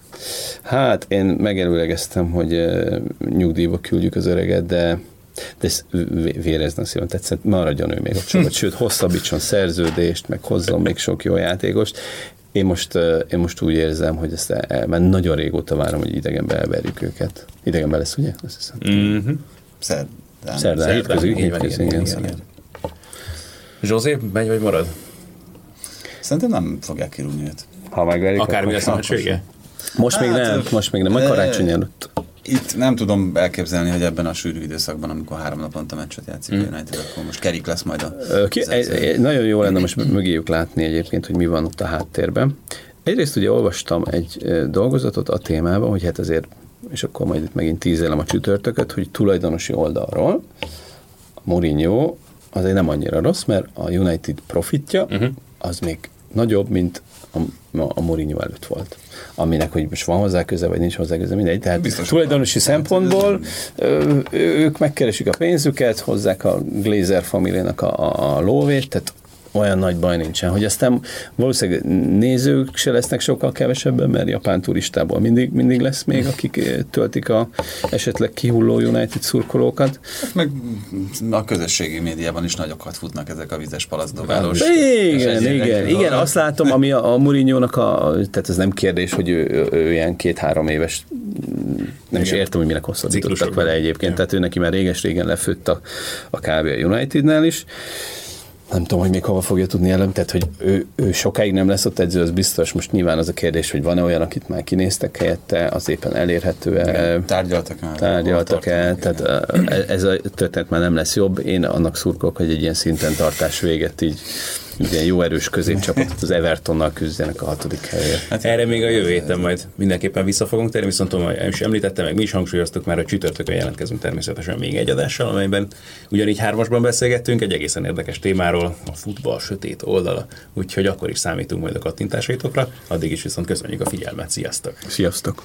Hát én megelőlegeztem, hogy nyugdíjba küldjük az öreget, de de ez vérezne szíven tetszett, maradjon ő még a csapat, sőt, hosszabbítson szerződést, meg hozzon még sok jó játékost. Én most, én most úgy érzem, hogy ezt el, mert nagyon régóta várom, hogy idegenbe elverjük őket. Idegenbe lesz, ugye? Azt hiszem. Mm-hmm. Szer, Szerdán, hétközi, hétközi, igen. igen. Zsózé, megy vagy marad? Szerintem nem fogják kirúgni őt. Ha megverik, Akármi lesz a vége? Most hát, még nem, most még nem, majd karácsony előtt. Itt nem tudom elképzelni, hogy ebben a sűrű időszakban, amikor három naponta meccset játszik mm. a United, akkor most kerik lesz majd a... Ki, egy, egy, nagyon jó lenne most mögéjük látni egyébként, hogy mi van ott a háttérben. Egyrészt ugye olvastam egy dolgozatot a témában, hogy hát azért és akkor majd itt megint tízelem a csütörtököt, hogy tulajdonosi oldalról a Mourinho azért nem annyira rossz, mert a United profitja uh-huh. az még nagyobb, mint a, a Mourinho előtt volt. Aminek, hogy most van hozzá köze, vagy nincs hozzá köze, mindegy. Tehát Biztos tulajdonosi szempontból ők megkeresik a pénzüket, hozzák a Glazer familiának a, a, a lóvét, tehát olyan nagy baj nincsen, hogy aztán valószínűleg nézők se lesznek sokkal kevesebben, mert japán turistából mindig, mindig lesz még, akik eh, töltik a esetleg kihulló United szurkolókat. Hát meg a közösségi médiában is nagyokat futnak ezek a vizes palasztdobálós. Igen, igen, igen, azt látom, ami a, a Mourinho-nak a, tehát ez nem kérdés, hogy ő, ő, ő ilyen két-három éves nem is értem, hogy minek hosszabbítottak vele egyébként, igen. tehát ő neki már réges-régen lefőtt a, a kb. a Unitednál is nem tudom, hogy még hova fogja tudni elem, tehát hogy ő, ő sokáig nem lesz ott edző, az biztos. Most nyilván az a kérdés, hogy van-e olyan, akit már kinéztek helyette, az éppen elérhető-e. Tárgyaltak el. Tárgyaltak el, tehát ez a történet már nem lesz jobb. Én annak szurkolok, hogy egy ilyen szinten tartás véget így ilyen jó erős középcsapatot az Evertonnal küzdenek a hatodik helyért. Hát erre még a jövő héten majd mindenképpen vissza fogunk térni, viszont tudom, is említettem, meg mi is hangsúlyoztuk már, a csütörtökön jelentkezünk természetesen még egy adással, amelyben ugyanígy hármasban beszélgettünk egy egészen érdekes témáról, a futball sötét oldala, úgyhogy akkor is számítunk majd a kattintásaitokra, addig is viszont köszönjük a figyelmet, sziasztok! Sziasztok!